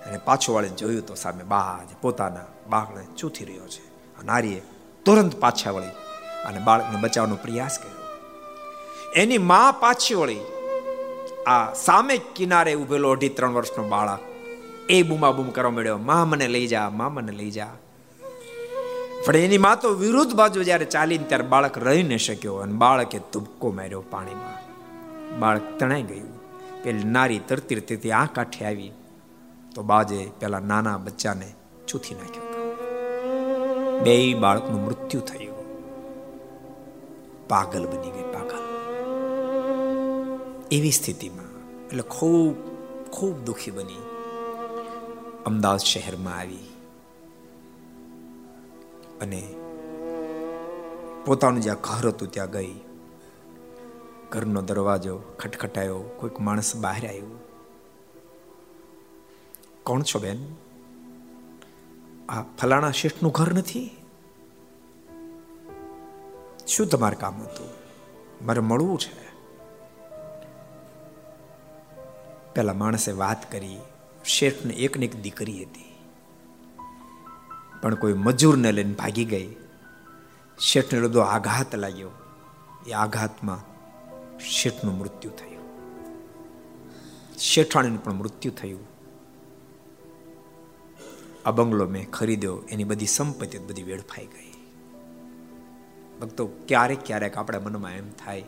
અને પાછો વાળીને જોયું તો સામે બાજ પોતાના બાળકને ચૂથી રહ્યો છે. નારીએ તુરંત પાછા વળી અને બાળકને બચાવવાનો પ્રયાસ કર્યો. એની મા પાછી વળી આ સામે કિનારે ઉભેલો અઢી ત્રણ વર્ષનો બાળક એ બૂમા બૂમ કરવા મળ્યો મા, મને લઈ જા, મા, મને લઈ જા. પણ એની મા તો વિરુદ્ધ બાજુ જ્યારે ચાલીને ત્યારે બાળક રહી ન શક્યો અને બાળકે તુબકો માર્યો પાણીમાં. બાળક તણાઈ ગયું. પેલી નારી તરતી તરતી આ કાંઠે આવી તો બાજે પેલા નાના બચ્ચાને ચૂથી નાખ્યો બે બાળકનું મૃત્યુ થયું. પાગલ બની ગઈ, પાગલ. એવી સ્થિતિમાં, એટલે ખૂબ ખૂબ દુખી બની. અમદાવાદ શહેરમાં આવી. અને પોતાનું જ્યાં ઘર હતું ત્યાં ગઈ. ઘરનો દરવાજો ખટખટાયો, કોઈક માણસ બહાર આવ્યું. કોણ છો બેન? આ ફલાણા શેઠનું ઘર નથી? શું તમારું કામ હતું? મારે મળવું છે. પેલા માણસે વાત કરી, શેઠને એકને એક દીકરી હતી. પણ કોઈ મજૂરને લઈને ભાગી ગઈ. શેઠને બધો આઘાત લાગ્યો. એ આઘાતમાં શેઠનું મૃત્યુ થયું. શેઠાણીનું પણ મૃત્યુ થયું. આ બંગલો મેં ખરીદ્યો, એની બધી સંપત્તિ, બધી વેડફાઈ ગઈ. ભક્તો, ક્યારેક ક્યારેક આપણા મનમાં એમ થાય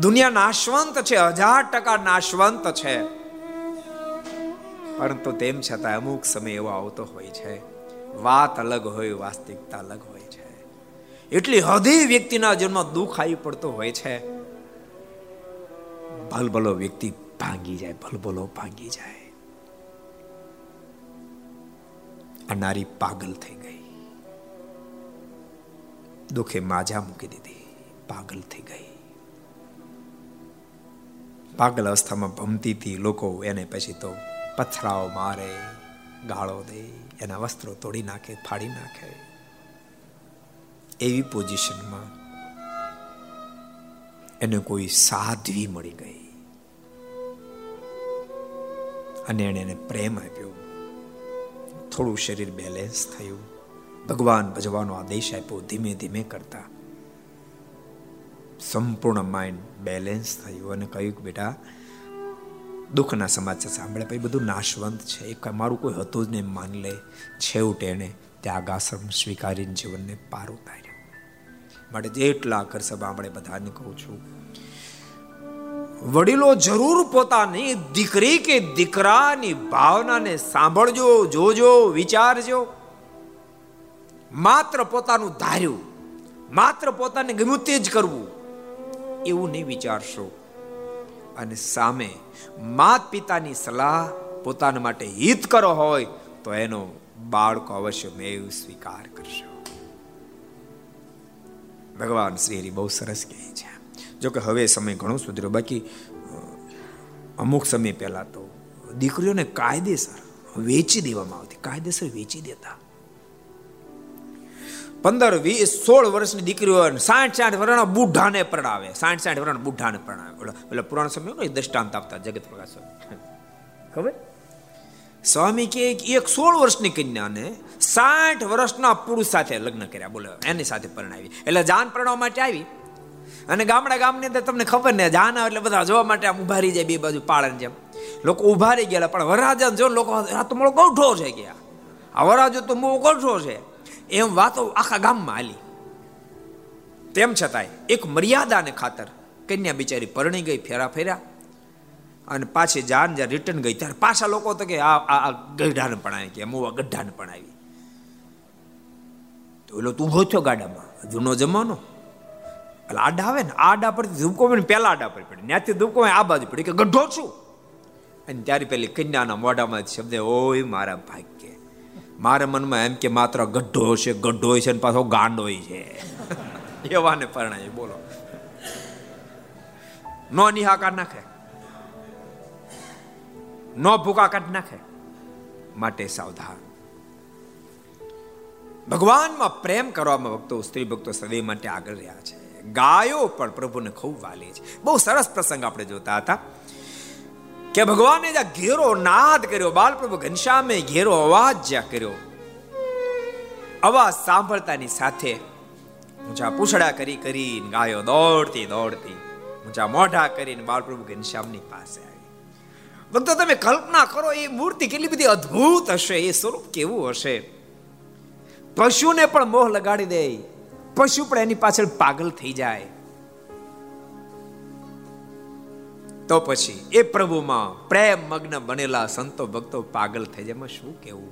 દુનિયા નાશવંત છે, હજાર ટકા નાશવંત છે. પરંતુ તેમ છતાં અમુક સમય એવો આવતો હોય છે, વાત અલગ હોય, વાસ્તવિકતા અલગ હોય છે. એટલી હદે વ્યક્તિના જન્મ દુઃખ આવી પડતો હોય છે. ભલભલો વ્યક્તિ ભાંગી જાય, ભલભલો ભાંગી જાય. નારી પાગલ થઈ ગઈ. દુઃખે માજા મૂકી દીધી, પાગલ થઈ ગઈ. પાગલ અવસ્થામાં ભમતી હતી, લોકો એને પછી તો પથરાઓ મારે, ગાળો દે, એના વસ્ત્રો તોડી નાખે, ફાડી નાખે. એવી પોઝિશનમાં એને કોઈ સાધ્વી મળી ગઈ. અને એને એને પ્રેમ આપ્યો. થોડું શરીર બેલેન્સ થયું. ભગવાન ભજવાનો આદેશ આપ્યો, ધીમે ધીમે કરતા. સંપૂર્ણ માઇન્ડ બેલેન્સ થયું અને કહ્યું કે બેટા, દુઃખના સમાચાર સાંભળે પછી બધું નાશવંત છે. એક મારું કોઈ હતું જ નહીં, માન લે. છેવટે એણે ત્યાગાશ્રમ સ્વીકારીને જીવનને પાર ઉતાર્યું. માટે જેટલા કર સભા આપણે બધાને કહું છું વડીલો જરૂર પોતાની દીકરી કે દીકરાની ભાવનાને સાંભળજો, જોજો, વિચારજો. માત્ર પોતાનું ધાર્યું, માત્ર પોતાને ગમ્યું તે જ કરવું, એવું નહીં વિચારશો. અને સામે માત પિતાની સલાહ પોતાના માટે હિત કરો હોય, તો એનો બાળકો અવશ્ય મેવ સ્વીકાર કરશો. ભગવાન શ્રી હરિ બહુ સરસ કહે છે. જો કે હવે સમય ઘણો સુધર્યો બાકી અમુક સમય પહેલા તો દીકરીઓને કાયદેસર વેચી દેવામાં આવતી, કાયદેસર વેચી દેતા. પંદર, વીસ, સોળ વર્ષની દીકરીઓ સાઠ સાઠ વર્ષના બુઢાને પરણાવે સાઠ સાઠ વર્ષના બુઢાને પરણાવે. એટલે પુરાણ સમય હોય દ્રષ્ટાંત આપતા, જગત પ્રકાશ ખબર? સ્વામી કે એક સોળ વર્ષની કન્યાને સાઠ વર્ષના પુરુષ સાથે લગ્ન કર્યા, બોલો, એની સાથે પરણાવી. એટલે જાન પરણવા માટે આવી. અને ગામડા ગામની અંદર તમને ખબર ને જાન એટલે બધા જોવા માટે આમ ઊભા રહી જાય બે બાજુ પાળન જેમ. લોકો ઊભા રહી ગયા પણ વરરાજા જો લોકો આ તો મળો ગૌઠો છે ગયા. આ વરરાજો તો બહુ ગૌઠો છે. એમ વાતો આખા ગામમાં હાલી. તેમ છતાંય એક મર્યાદાને ખાતર કન્યા બિચારી પરણી ગઈ, ફેરા ફેર્યા. અને પાછી જાન જ્યારે રિટર્ન ગઈ, ત્યારે પાછા લોકો તો કે આ આ ગઢાને પણ આવી કે મૂવા ગઢાને પણ આવી. તો એલો તું ઊભો થયો ગાડામાં, જૂનો જમાનો. એટલે આડા આવે ને, આડા પરથી ધૂપકો પેલા આડા પર પડે. ત્યાંથી ધૂપકો આ બાજુ પડી. કે ગઢો છું. અને ત્યારે પેલી કન્યાના મોઢામાં શબ્દ ઓય મારા ભાગ્ય. મારા મનમાં એમ કે માત્ર ગઢો છે ગઢો છે ને પાછો ગાંડો છે. એવાને પરણાય. બોલો. નો નિહાકાર નાખે. નો ભૂકા કાઢ નાખે. માટે સાવધાન. ભગવાનમાં પ્રેમ કરવામાં ભક્તો સ્ત્રી ભક્તો સદૈવ માટે આગળ રહ્યા છે. ગાયો પણ પ્રભુને ખૂબ વાલી છે. બહુ સરસ પ્રસંગ આપણે જોતા હતા કે ભગવાને જ્યાં ઘેરો નાદ કર્યો. બાલપ્રભુ ઘનશ્યામે ઘેરો અવાજ જ્યાં કર્યો. અવાજ સાંભળતાની સાથે ઊંચા પૂછડા કરી કરીને ગાયો દોડતી દોડતી ઊંચા મોઢા કરીને બાલપ્રભુ ઘનશ્યામની પાસે આવી. ભક્તો તમે કલ્પના કરો, એ મૂર્તિ કેટલી બધી અદ્ભુત હશે, એ સ્વરૂપ કેવું હશે? પશુને પણ મોહ લગાડી દે. પશુ પણ એની પાછળ પાગલ થઈ જાય. તો પછી એ પ્રભુમાં પ્રેમ, મગ્ન બનેલા સંતો, ભક્તો પાગલ થઈ જાય. શું કેવું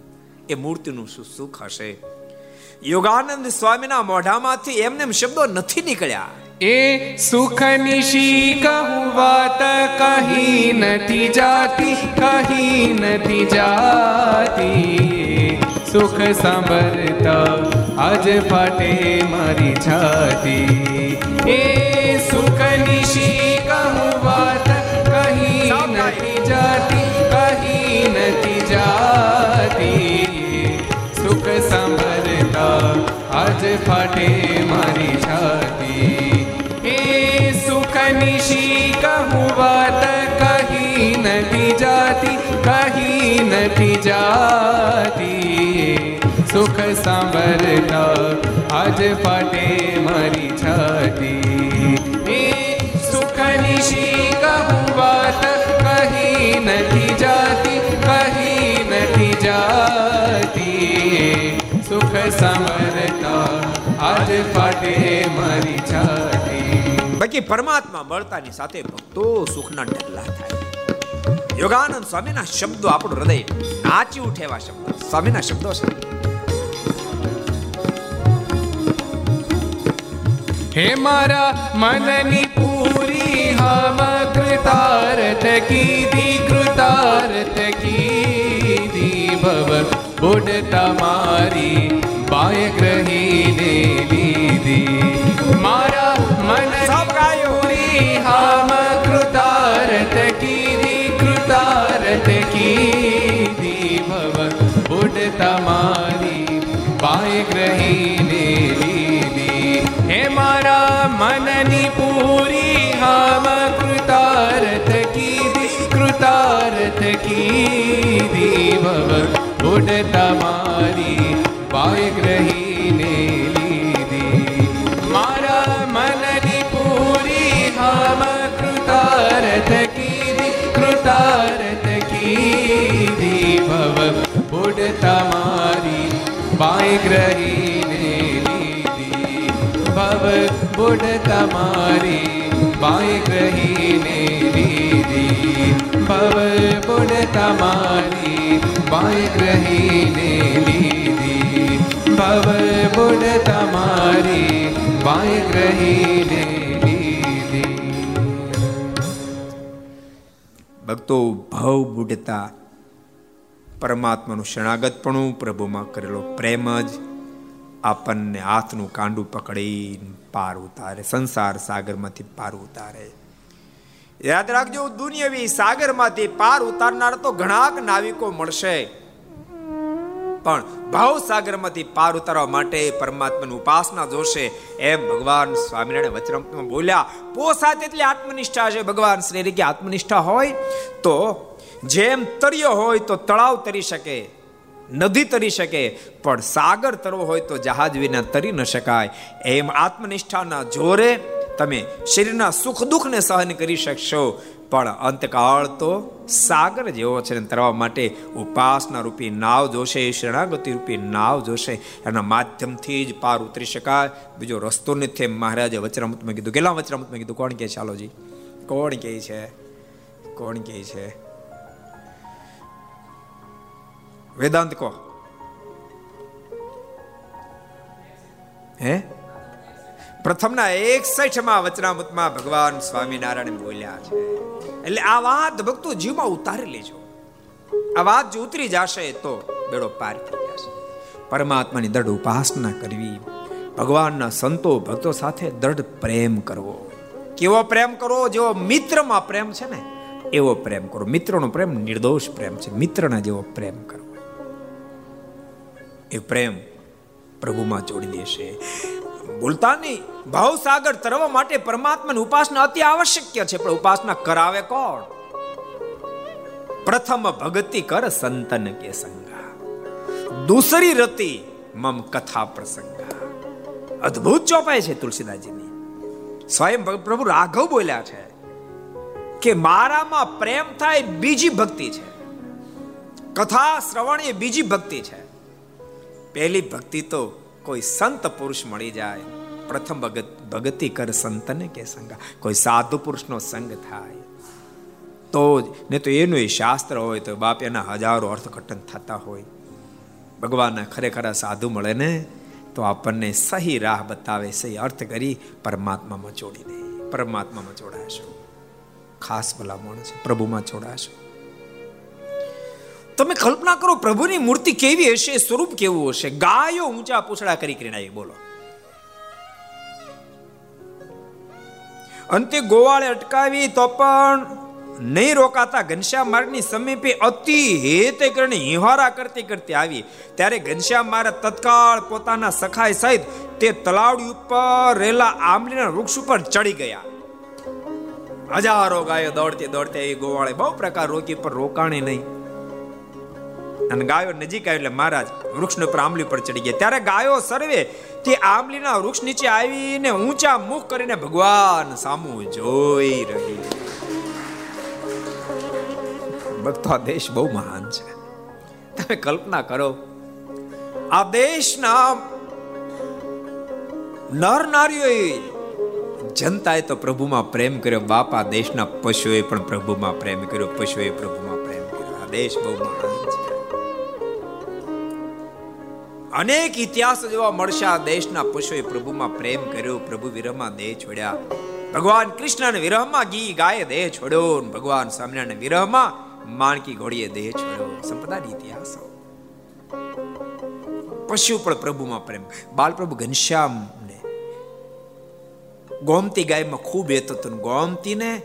એ મૂર્તિનું શું સુખ હશે? યોગાનંદ સ્વામીના મોઢામાંથી એમને શબ્દો નથી નીકળ્યા. એ સુખ નિશી કહું વાત કહી નથી જાતી, કહી નથી જાતી. સુખ સાંભળતા આજ ફાટે મારી છાતી એ સુખની શી કહું વાત કહી નથી જાતી કહી નથી જાતી સુખ સાંભળતા આજ ફાટે મારી છાતી એ સુખની શી કહું વાત કહી નથી જાતી સુખ સાંભળતા આજ ફાટે મારી છાતી એ સુખની શી કહું વાત કહી નથી જાતી કહી નથી જાતી સુખ સાંભળતા આજ ફાટે મારી છાતી બાકી પરમાત્મા મળતાની સાથે ભક્તો સુખના ઢગલા થાય. યોગાનંદ સ્વામીના શબ્દો આપણું હૃદય નાચી ઉઠે એવા શબ્દ. સ્વામીના શબ્દો છે. હે મારા મનની પૂરી હમ કૃતાર્થ કીધી કૃતાર્થ કીધી ભવ. બુડ તમારી બાય ગ્રહીને લીધી. બુડ તમારી બાય ગ્રહીને લીધી હે મારા મનની પૂરી હામ કૃતાર્થ કીધી કૃતાર્થ કીધી ભવ. બુડ તમારી બાય ગ્રહીને બુડ તમારી બાય ગ્રહીને લીધી ભવ બુડ તમારી બાય ગ્રહીને લીધી ભવ બુડ તમારી બાય ગ્રહીને લીધી ભવ બુડ તમારી બાય ગ્રહીને લીધી ભક્તો ભાવ બુઢતા પરમાત્માનું શરણાગતપણું પ્રભુમાં કરેલો પ્રેમ જ આપણને હાથનું કાંડું પકડીને પાર ઉતારે, સંસાર સાગરમાંથી પાર ઉતારે. યાદ રાખજો, દુનિયાવી સાગરમાંથી પાર ઉતારનાર તો ઘણા નાવિકો મળશે. પણ ભાવ સાગરમાંથી પાર ઉતારવા માટે પરમાત્માની ઉપાસના જોશે. એમ ભગવાન સ્વામિનારાયણ વચરામૃતમાં બોલ્યા પોસાત એટલે આત્મનિષ્ઠા છે. ભગવાન શ્રી કે, આત્મનિષ્ઠા હોય તો જેમ તર્યો હોય તો તળાવ તરી શકે, નદી તરી શકે, પણ સાગર તરવો હોય તો જહાજ વિના તરી ન શકાય. એમ આત્મનિષ્ઠાના જોરે તમે શરીરના સુખ દુઃખને સહન કરી શકશો. પણ અંતકાળ તો સાગર જેવો છે તરવા માટે ઉપાસના રૂપી નાવ જોશે, શરણાગતિ રૂપી નાવ જોશે. એના માધ્યમથી જ પાર ઉતરી શકાય. બીજો રસ્તો નથી મહારાજે વચરામૃતમાં કીધું. કેટલા વચરામૃતમાં કીધું? કોણ કે ચાલોજી? કોણ કે છે? કોણ કે છે? વેદાંત કહો હે? પ્રથમના એકસઠમાં વચનામૃતમાં ભગવાન સ્વામિનારાયણ બોલ્યા છે. એટલે આ વાત ભક્તો જીવમાં ઉતારી લેજો. આ વાત જો ઉતરી જશે તો બેડો પાર થઈ જશે. પરમાત્માની દ્રઢ ઉપાસના કરવી, ભગવાનના સંતો ભક્તો સાથે દ્રઢ પ્રેમ કરવો. કેવો પ્રેમ કરવો? જેવો મિત્રમાં પ્રેમ છે ને, એવો પ્રેમ કરો. મિત્રનો પ્રેમ નિર્દોષ પ્રેમ છે. મિત્રના જેવો પ્રેમ કરવો એ પ્રેમ પ્રભુમાં જોડી દેશે ભૂલતા નહીં ભાવસાગર તરવા માટે પરમાત્માની ઉપાસના અતિ આવશ્યક છે, પણ ઉપાસના કરાવે કોણ? પ્રથમ ભક્તિ કર સંતન કે સંગા. દૂસરી રતિ મમ કથા પ્રસંગા. અદ્ભુત ચોપાય છે તુલસીદાસજીની. સ્વયં પ્રભુ રાઘવ બોલ્યા છે કે મારામાં પ્રેમ થાય બીજી ભક્તિ છે. કથા શ્રવણ એ બીજી ભક્તિ છે. પહેલી ભક્તિ તો કોઈ સંત પુરુષ મળી જાય. પ્રથમ ભગત, ભગતિ કર સંતને કે સંગ. કોઈ સાધુ પુરુષનો સંગ થાય. તો જ ને તો એનું શાસ્ત્ર હોય તો બાપ એના હજારો અર્થઘટન થતા હોય. ભગવાનને ખરેખર સાધુ મળે ને, તો આપણને સહી રાહ બતાવે, સહી અર્થ કરી પરમાત્મામાં જોડી દે પરમાત્મામાં જોડાશો. ખાસ ભલામણ છે પ્રભુમાં જોડાશો. તમે કલ્પના કરો પ્રભુની મૂર્તિ કેવી હશે, સ્વરૂપ કેવું હશે? ગાયો ઊંચા પૂછડા કરી કરીને આવી, બોલો. અંતે ગોવાળે અટકાવી તો પણ નહીં રોકાતા ઘનશ્યામ માર્ગની સમીપે અતિ હેતે કરીને હિંહારા કરતી કરતી આવી. ત્યારે ઘનશ્યામ મારે તત્કાળ પોતાના સખાય સહિત તે તલાવડી ઉપર રહેલા આંબલીના વૃક્ષ ઉપર ચડી ગયા. હજારો ગાયો દોડતી દોડતી આવી ગોવાળે બહુ પ્રકાર રોકી પર રોકાણી નહીં. અને ગાયો નજીક આવી એટલે મહારાજ વૃક્ષનો ઉપર આંબલી પર ચડી ગયા. ત્યારે ગાયો સર્વે તે આંબલીના વૃક્ષ નીચે આવીને ઊંચા મુખ કરીને ભગવાન સામુ જોઈ રહી. ભક્તો દેશ બહુ મહાન છે. તમે કલ્પના કરો, આ દેશના નર નારીઓએ જનતાએ તો પ્રભુમાં પ્રેમ કર્યો, બાપા દેશના પશુએ પણ પ્રભુમાં પ્રેમ કર્યો પશુએ પ્રભુમાં પ્રેમ કર્યો. આ દેશ બહુ મહાન અનેક ઇતિહાસ જોવા મળશે. આ દેશના પશુએ પ્રભુમાં પ્રેમ કર્યો, પ્રભુ વિરહમાં દેહ છોડ્યા. ભગવાન કૃષ્ણને વિરહમાં ગી ગાયે દેહ છોડ્યો ભગવાન સ્વામિનારાયણ વિરહમાં માણકી ઘોડીએ દેહ છોડ્યો. સંપ્રદાય ઇતિહાસ. પશુ પણ પ્રભુમાં પ્રેમ. બાલ પ્રભુ ઘનશ્યામ ને ગોમતી ગાયમાં ખૂબ હેતો હતો ગોમતીને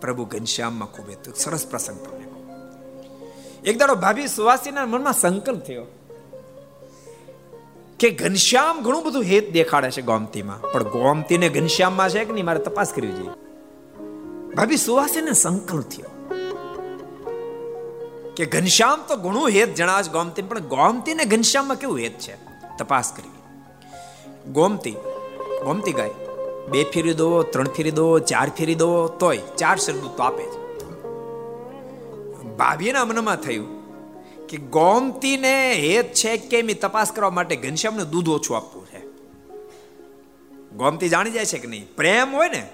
પ્રભુ ઘનશ્યામમાં ખૂબ હેતું. સરસ પ્રસંગ તમને એક દાડો ભાભી સુવાસીના મનમાં સંકલ્પ થયો. કે ઘનશ્યામ ઘણું બધું હેત દેખાડે છે ગોમતીમાં. પણ ગોમતીને ઘનશ્યામમાં છે કે નહીં, મારે તપાસ કરવી જોઈએ. ભાભી સુવાસીને સંકલ્પ થયો કે ઘનશ્યામ તો ઘણું હેત જણાવે છે ગોમતી, પણ ગોમતીને ઘનશ્યામમાં કેવું હેત છે? તપાસ કરવી. ગોમતી ગોમતી ગાય, બે ફેરી દો, ત્રણ ફેરી દો, ચાર ફેરી દો, તોય ચાર શબ્દ તો આપે છે ભાભીના મનમાં થયું કે ગોમતીને હેત છે કે એ તપાસ કરવા માટે ઘનશ્યામને દૂધ ઓછું આપવું છે. ગોમતી જાણી જાય છે કે નહીં? પ્રેમ હોય ને,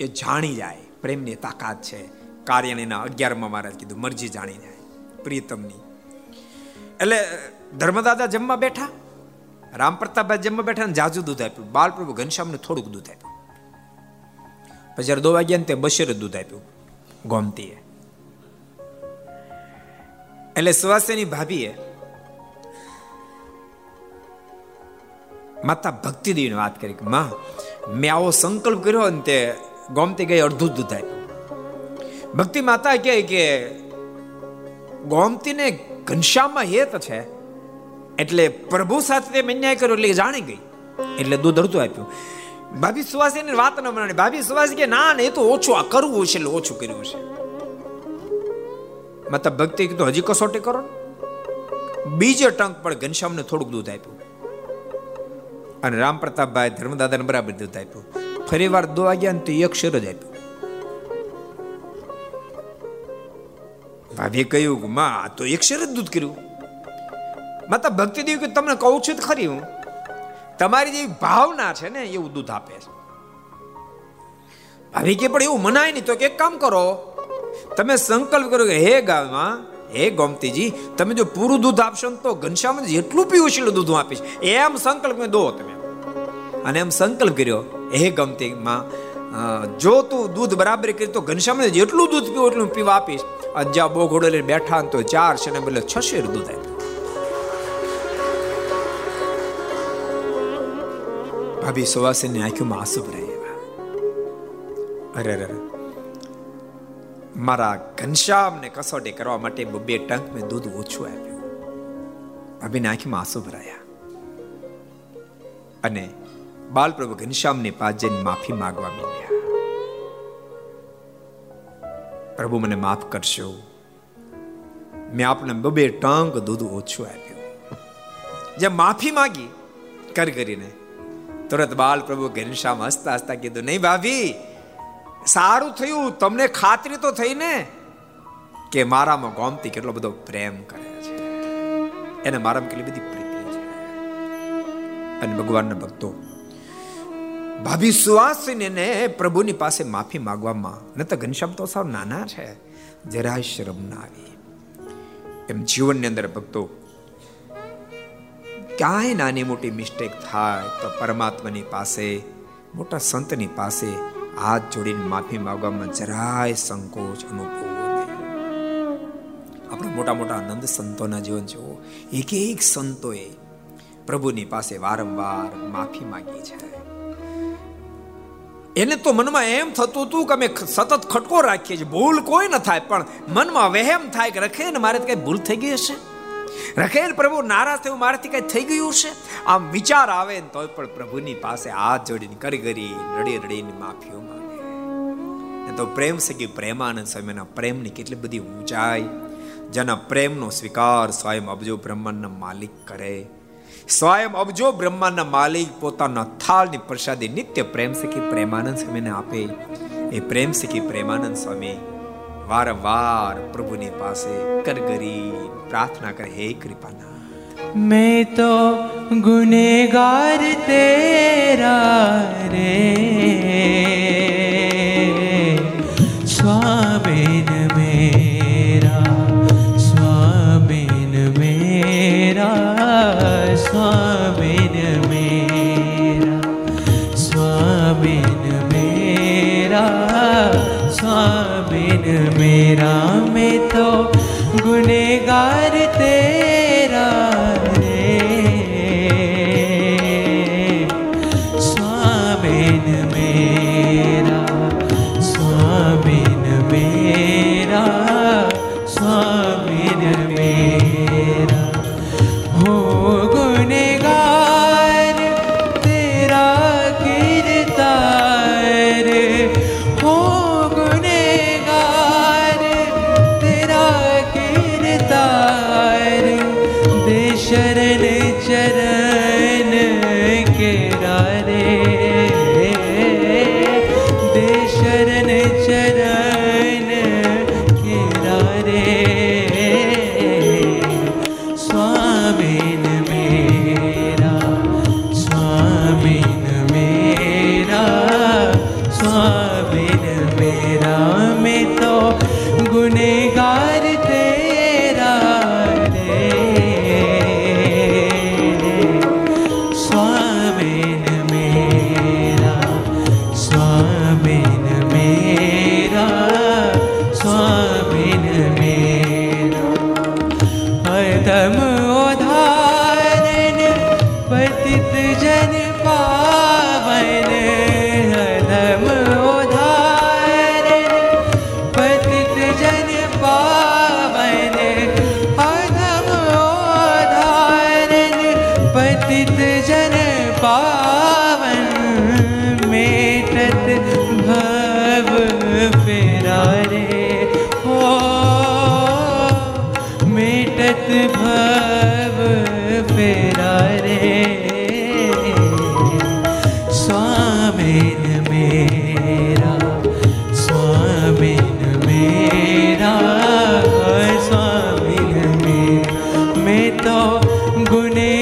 એ જાણી જાય. પ્રેમની તાકાત છે. કાર્યણીના અગિયારમાં મહારાજ કીધું, મરજી જાણી જાય. પ્રિયતમની એટલે ધર્મદાદા જમવા બેઠા રામ પ્રતાપભાઈ જમવા બેઠા ને જાજુ દૂધ આપ્યું. બાલપ્રભુ ઘનશ્યામને થોડુંક દૂધ આપ્યું. પછી જયારે દો વાગ્યા ને તે બશીરે દૂધ આપ્યું ગોમતીએ. એટલે સુવાસેની ભાભીએ માતા ભક્તિ દેવીને વાત કરી કે, માં, મેં આવો સંકલ્પ કર્યો અને તે ગોમતી ગઈ અડધું દૂધ આપ્યું ભક્તિ માતા કહે કે, ગોમતીને ઘનશ્યામમાં હેત છે, એટલે પ્રભુ સાથે અન્યાય કર્યો એટલે જાણી ગઈ, એટલે દૂધ અડધું આપ્યું. ભાભી સુવાસી વાત ન બનાવી ભાભી સુવાસી કે ના, ને, એ તો ઓછું આ કરવું છે એટલે ઓછું કર્યું છે મતલબ ભક્તિ કીધું, હજી કસોટી કરો બીજે ટંક પણ ઘનશ્યામને થોડુંક દૂધ આપ્યું. અને રામ પ્રતાપભાઈ ધર્મદાદાને બરાબર દૂધ આપ્યું. ફરી વાર દો વાગ્યા ને તો એક શેર જ આપ્યું. ભાભીએ કહ્યું કે, માં તો એક શેર જ દૂધ કર્યું. માતા ભક્તિ દેવી કે, તમને કહું છું તો ખરી હું. તમારી જેવી ભાવના છે ને, એવું દૂધ આપે છે. ભાભી કે, પણ એવું મનાય નહીં. તો કે એક કામ કરો તમે સંકલ્પ કરો કે, હે ગામમાં, હે ગોમતીજી, તમે જો પૂરું દૂધ આપશો ને તો ઘનશ્યામ જેટલું પીવું એટલું દૂધ હું આપીશ. એમ સંકલ્પ દો તમે. અને એમ સંકલ્પ કર્યો, હે ગમતી માં જો તું દૂધ બરાબર કરી તો ઘનશ્યામ જેટલું દૂધ પીવું એટલું પીવા આપીશ. અજા બહુ ઘોડો લઈને બેઠા તો ચાર છે ને બદલે છ દૂધ આપ્યું. ભાભી સુવાસીની આંખોમાં આંસુ ભરાય અરે અરે. મારા ઘનશ્યામને કસોટી કરવા માટે બે ટંક મેં દૂધ ઓછું આપ્યું. ભાભીની આંખમાં આંસુ ભરાયા. અને બાલપ્રભુ ઘનશ્યામની પાસે જઈને માફી માંગવા માંડ્યા પ્રભુ મને માફ કરશો. મેં આપને બબે ટંક દૂધ ઓછું આપ્યું. જે માફી માંગી કર કરીને, તુરત બાલ પ્રભુ ઘનશ્યામ હસતા હસતા કીધું, નહીં ભાભી સારું થયું, તમને ખાતરી તો થઈ ને? કે મારામાં ગોમતી કેટલો બધો પ્રેમ કરે છે. એને મારામાં કેટલી બધી પ્રીતિ છે. અને ભગવાનના ભક્તો, ભાભી સુવાસીને પ્રભુની પાસે માફી માંગવામાં ન તો ઘનશ્યામ તો સાવ નાના છે, જરાય શરમ ના આવી. એમ જીવનની અંદર ભક્તો, ક્યાંય નાની મોટી મિસ્ટેક થાય તો પરમાત્માની પાસે, મોટા સંતની પાસે હાથ જોડીને માફી માંગવામાં જરાય સંકોચ અનુભવવો આપણે મોટા મોટા આનંદ સંતોના જીવન જુઓ એક એક સંતોએ પ્રભુની પાસે વારંવાર માફી માંગી છે. એને તો મનમાં એમ થતું હતું કે અમે સતત ખટકો રાખીએ છીએ. ભૂલ કોઈ ન થાય, પણ મનમાં વહેમ થાય કે રખે ને મારે કઈ ભૂલ થઈ ગઈ હશે? રખેલ પ્રભુ નારાજ થયું, મારાથી કઈ થઈ ગયું છે? આમ વિચાર આવે ને તોય પણ પ્રભુની પાસે હાથ જોડીને કરી કરી રડી રડીને માફીઓ માંગે. તો પ્રેમ સગી પ્રેમાનંદ સ્વામીના પ્રેમની કેટલી બધી ઊંચાઈ, જેના પ્રેમનો સ્વીકાર સ્વયં અબજો બ્રહ્માંડના માલિક કરે. સ્વયં અબજો બ્રહ્માંડના માલિક પોતાના થાળની પ્રસાદી નિત્ય પ્રેમ સખી પ્રેમાનંદ સ્વામીને આપે. એ પ્રેમ સખી પ્રેમાનંદ સ્વામી વારંવાર પ્રભુની પાસે કરગરી પ્રાર્થના કરે હે કૃપાના મેં તો ગુનેગાર તેરા રે स्वामिन मेरा मैं तो गुनेगार तेरा તો ગુને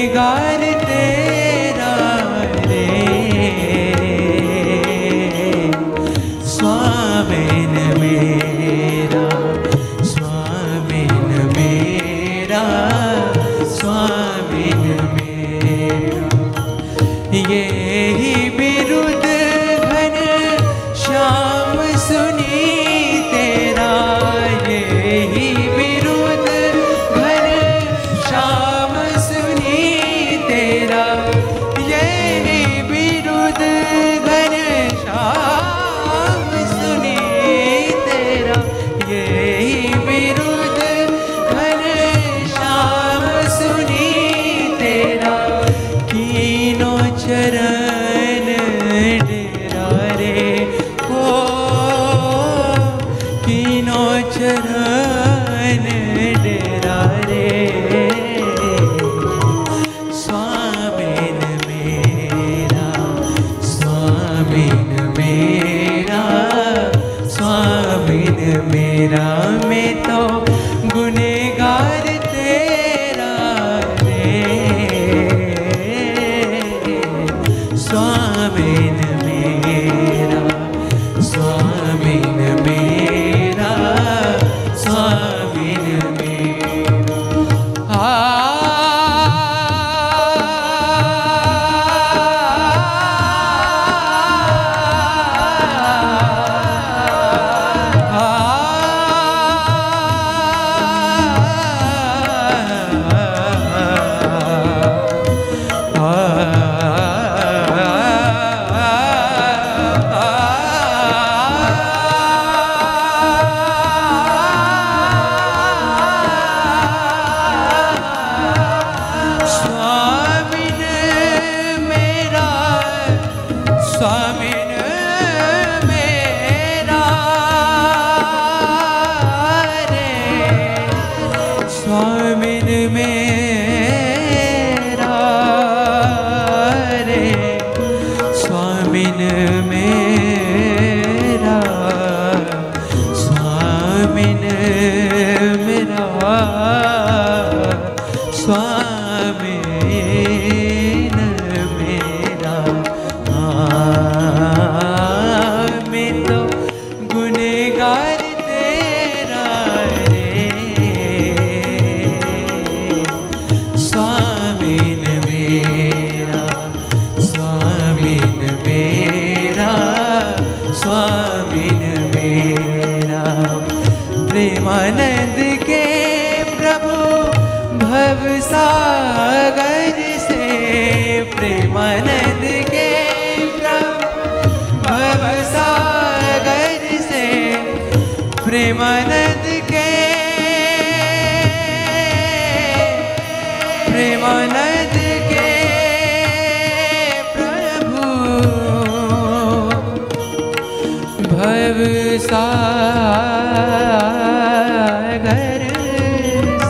सा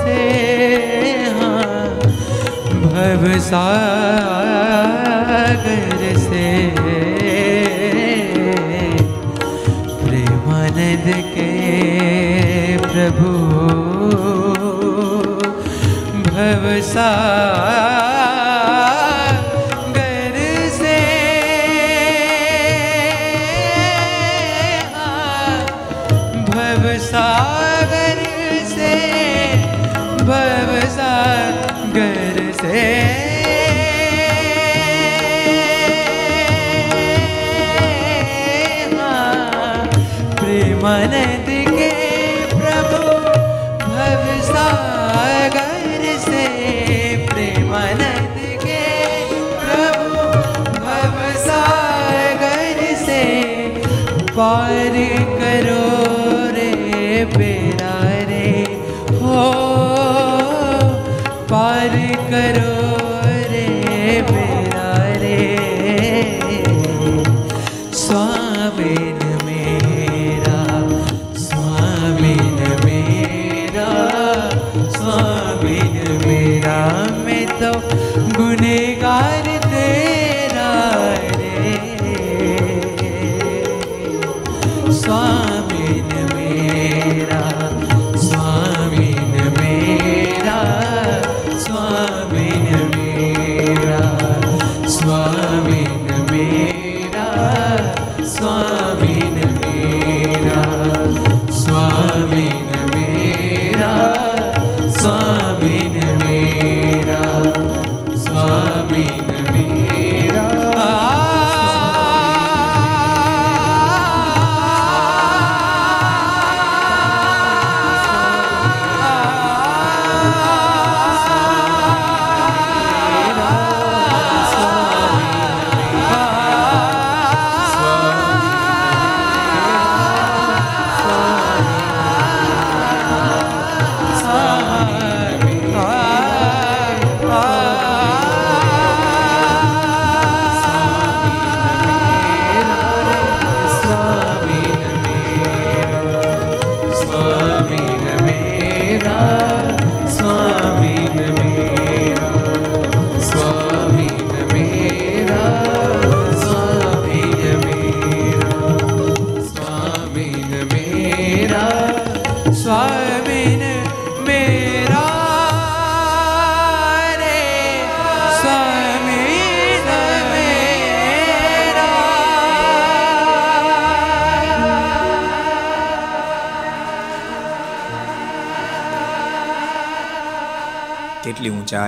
से हाँ भव सागर से। प्रेमानंद के प्रभु भव सागर ડુંગર સે પ્રેમને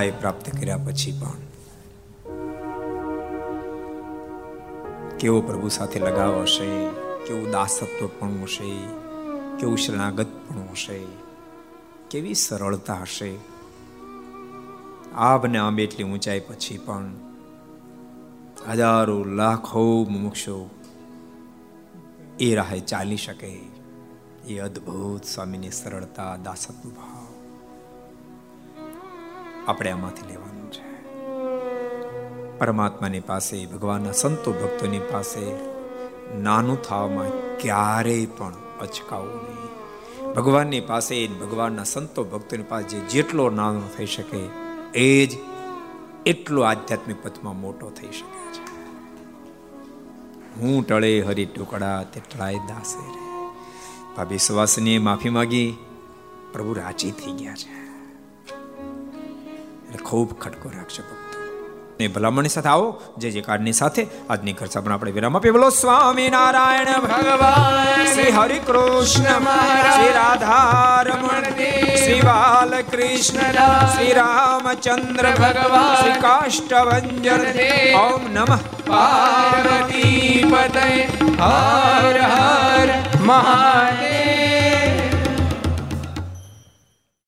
ઊંચાઈ પ્રાપ્ત કર્યા પછી પણ. કેવો પ્રભુ સાથે લગાવ હશે, કેવું દાસત્વ પણ હશે, કેવું શરણાગત પણ હશે, કેવી સરળતા હશે. આબને આંબે એટલી ઊંચાઈ પછી પણ હજારો લાખો મુમુક્ષો એ રાહે ચાલી શકે. એ અદ્ભુત સ્વામીની સરળતા, દાસત્વ ભાવ. આપણે આમાંથી લેવાનું છે. પરમાત્માની પાસે, ભગવાનના સંતો ભક્તોની પાસે નાનું થવામાં ક્યારેય પણ અચકાવું નહીં. ભગવાનની પાસે ભગવાનના સંતો ભક્તોની પાસે જે જેટલો નાનો થઈ શકે, એ જ એટલો આધ્યાત્મિક પથમાં મોટો થઈ શકે છે. હું ટળે હરી ટુકડા તે ટળાય દાસે રે. ભાભી સુવાસની માફી માગી, પ્રભુ રાજી થઈ ગયા છે. એટલે ખૂબ ખટકો રાખશે ભક્તો. ને ભલામણની સાથે આવો. જે જે કાર્ડની સાથે આજની ઘર પણ આપણે વિરામ આપીએ. બોલો, સ્વામી નારાયણ ભગવાન, શ્રી હરિ કૃષ્ણ શ્રી રાધારમણ શ્રી બાલકૃષ્ણ, શ્રી રામચંદ્ર ભગવાન, શ્રી કાષ્ટભંજન ઓમ નમઃ. પાર્વતી પતય હર હર મહાદેવ.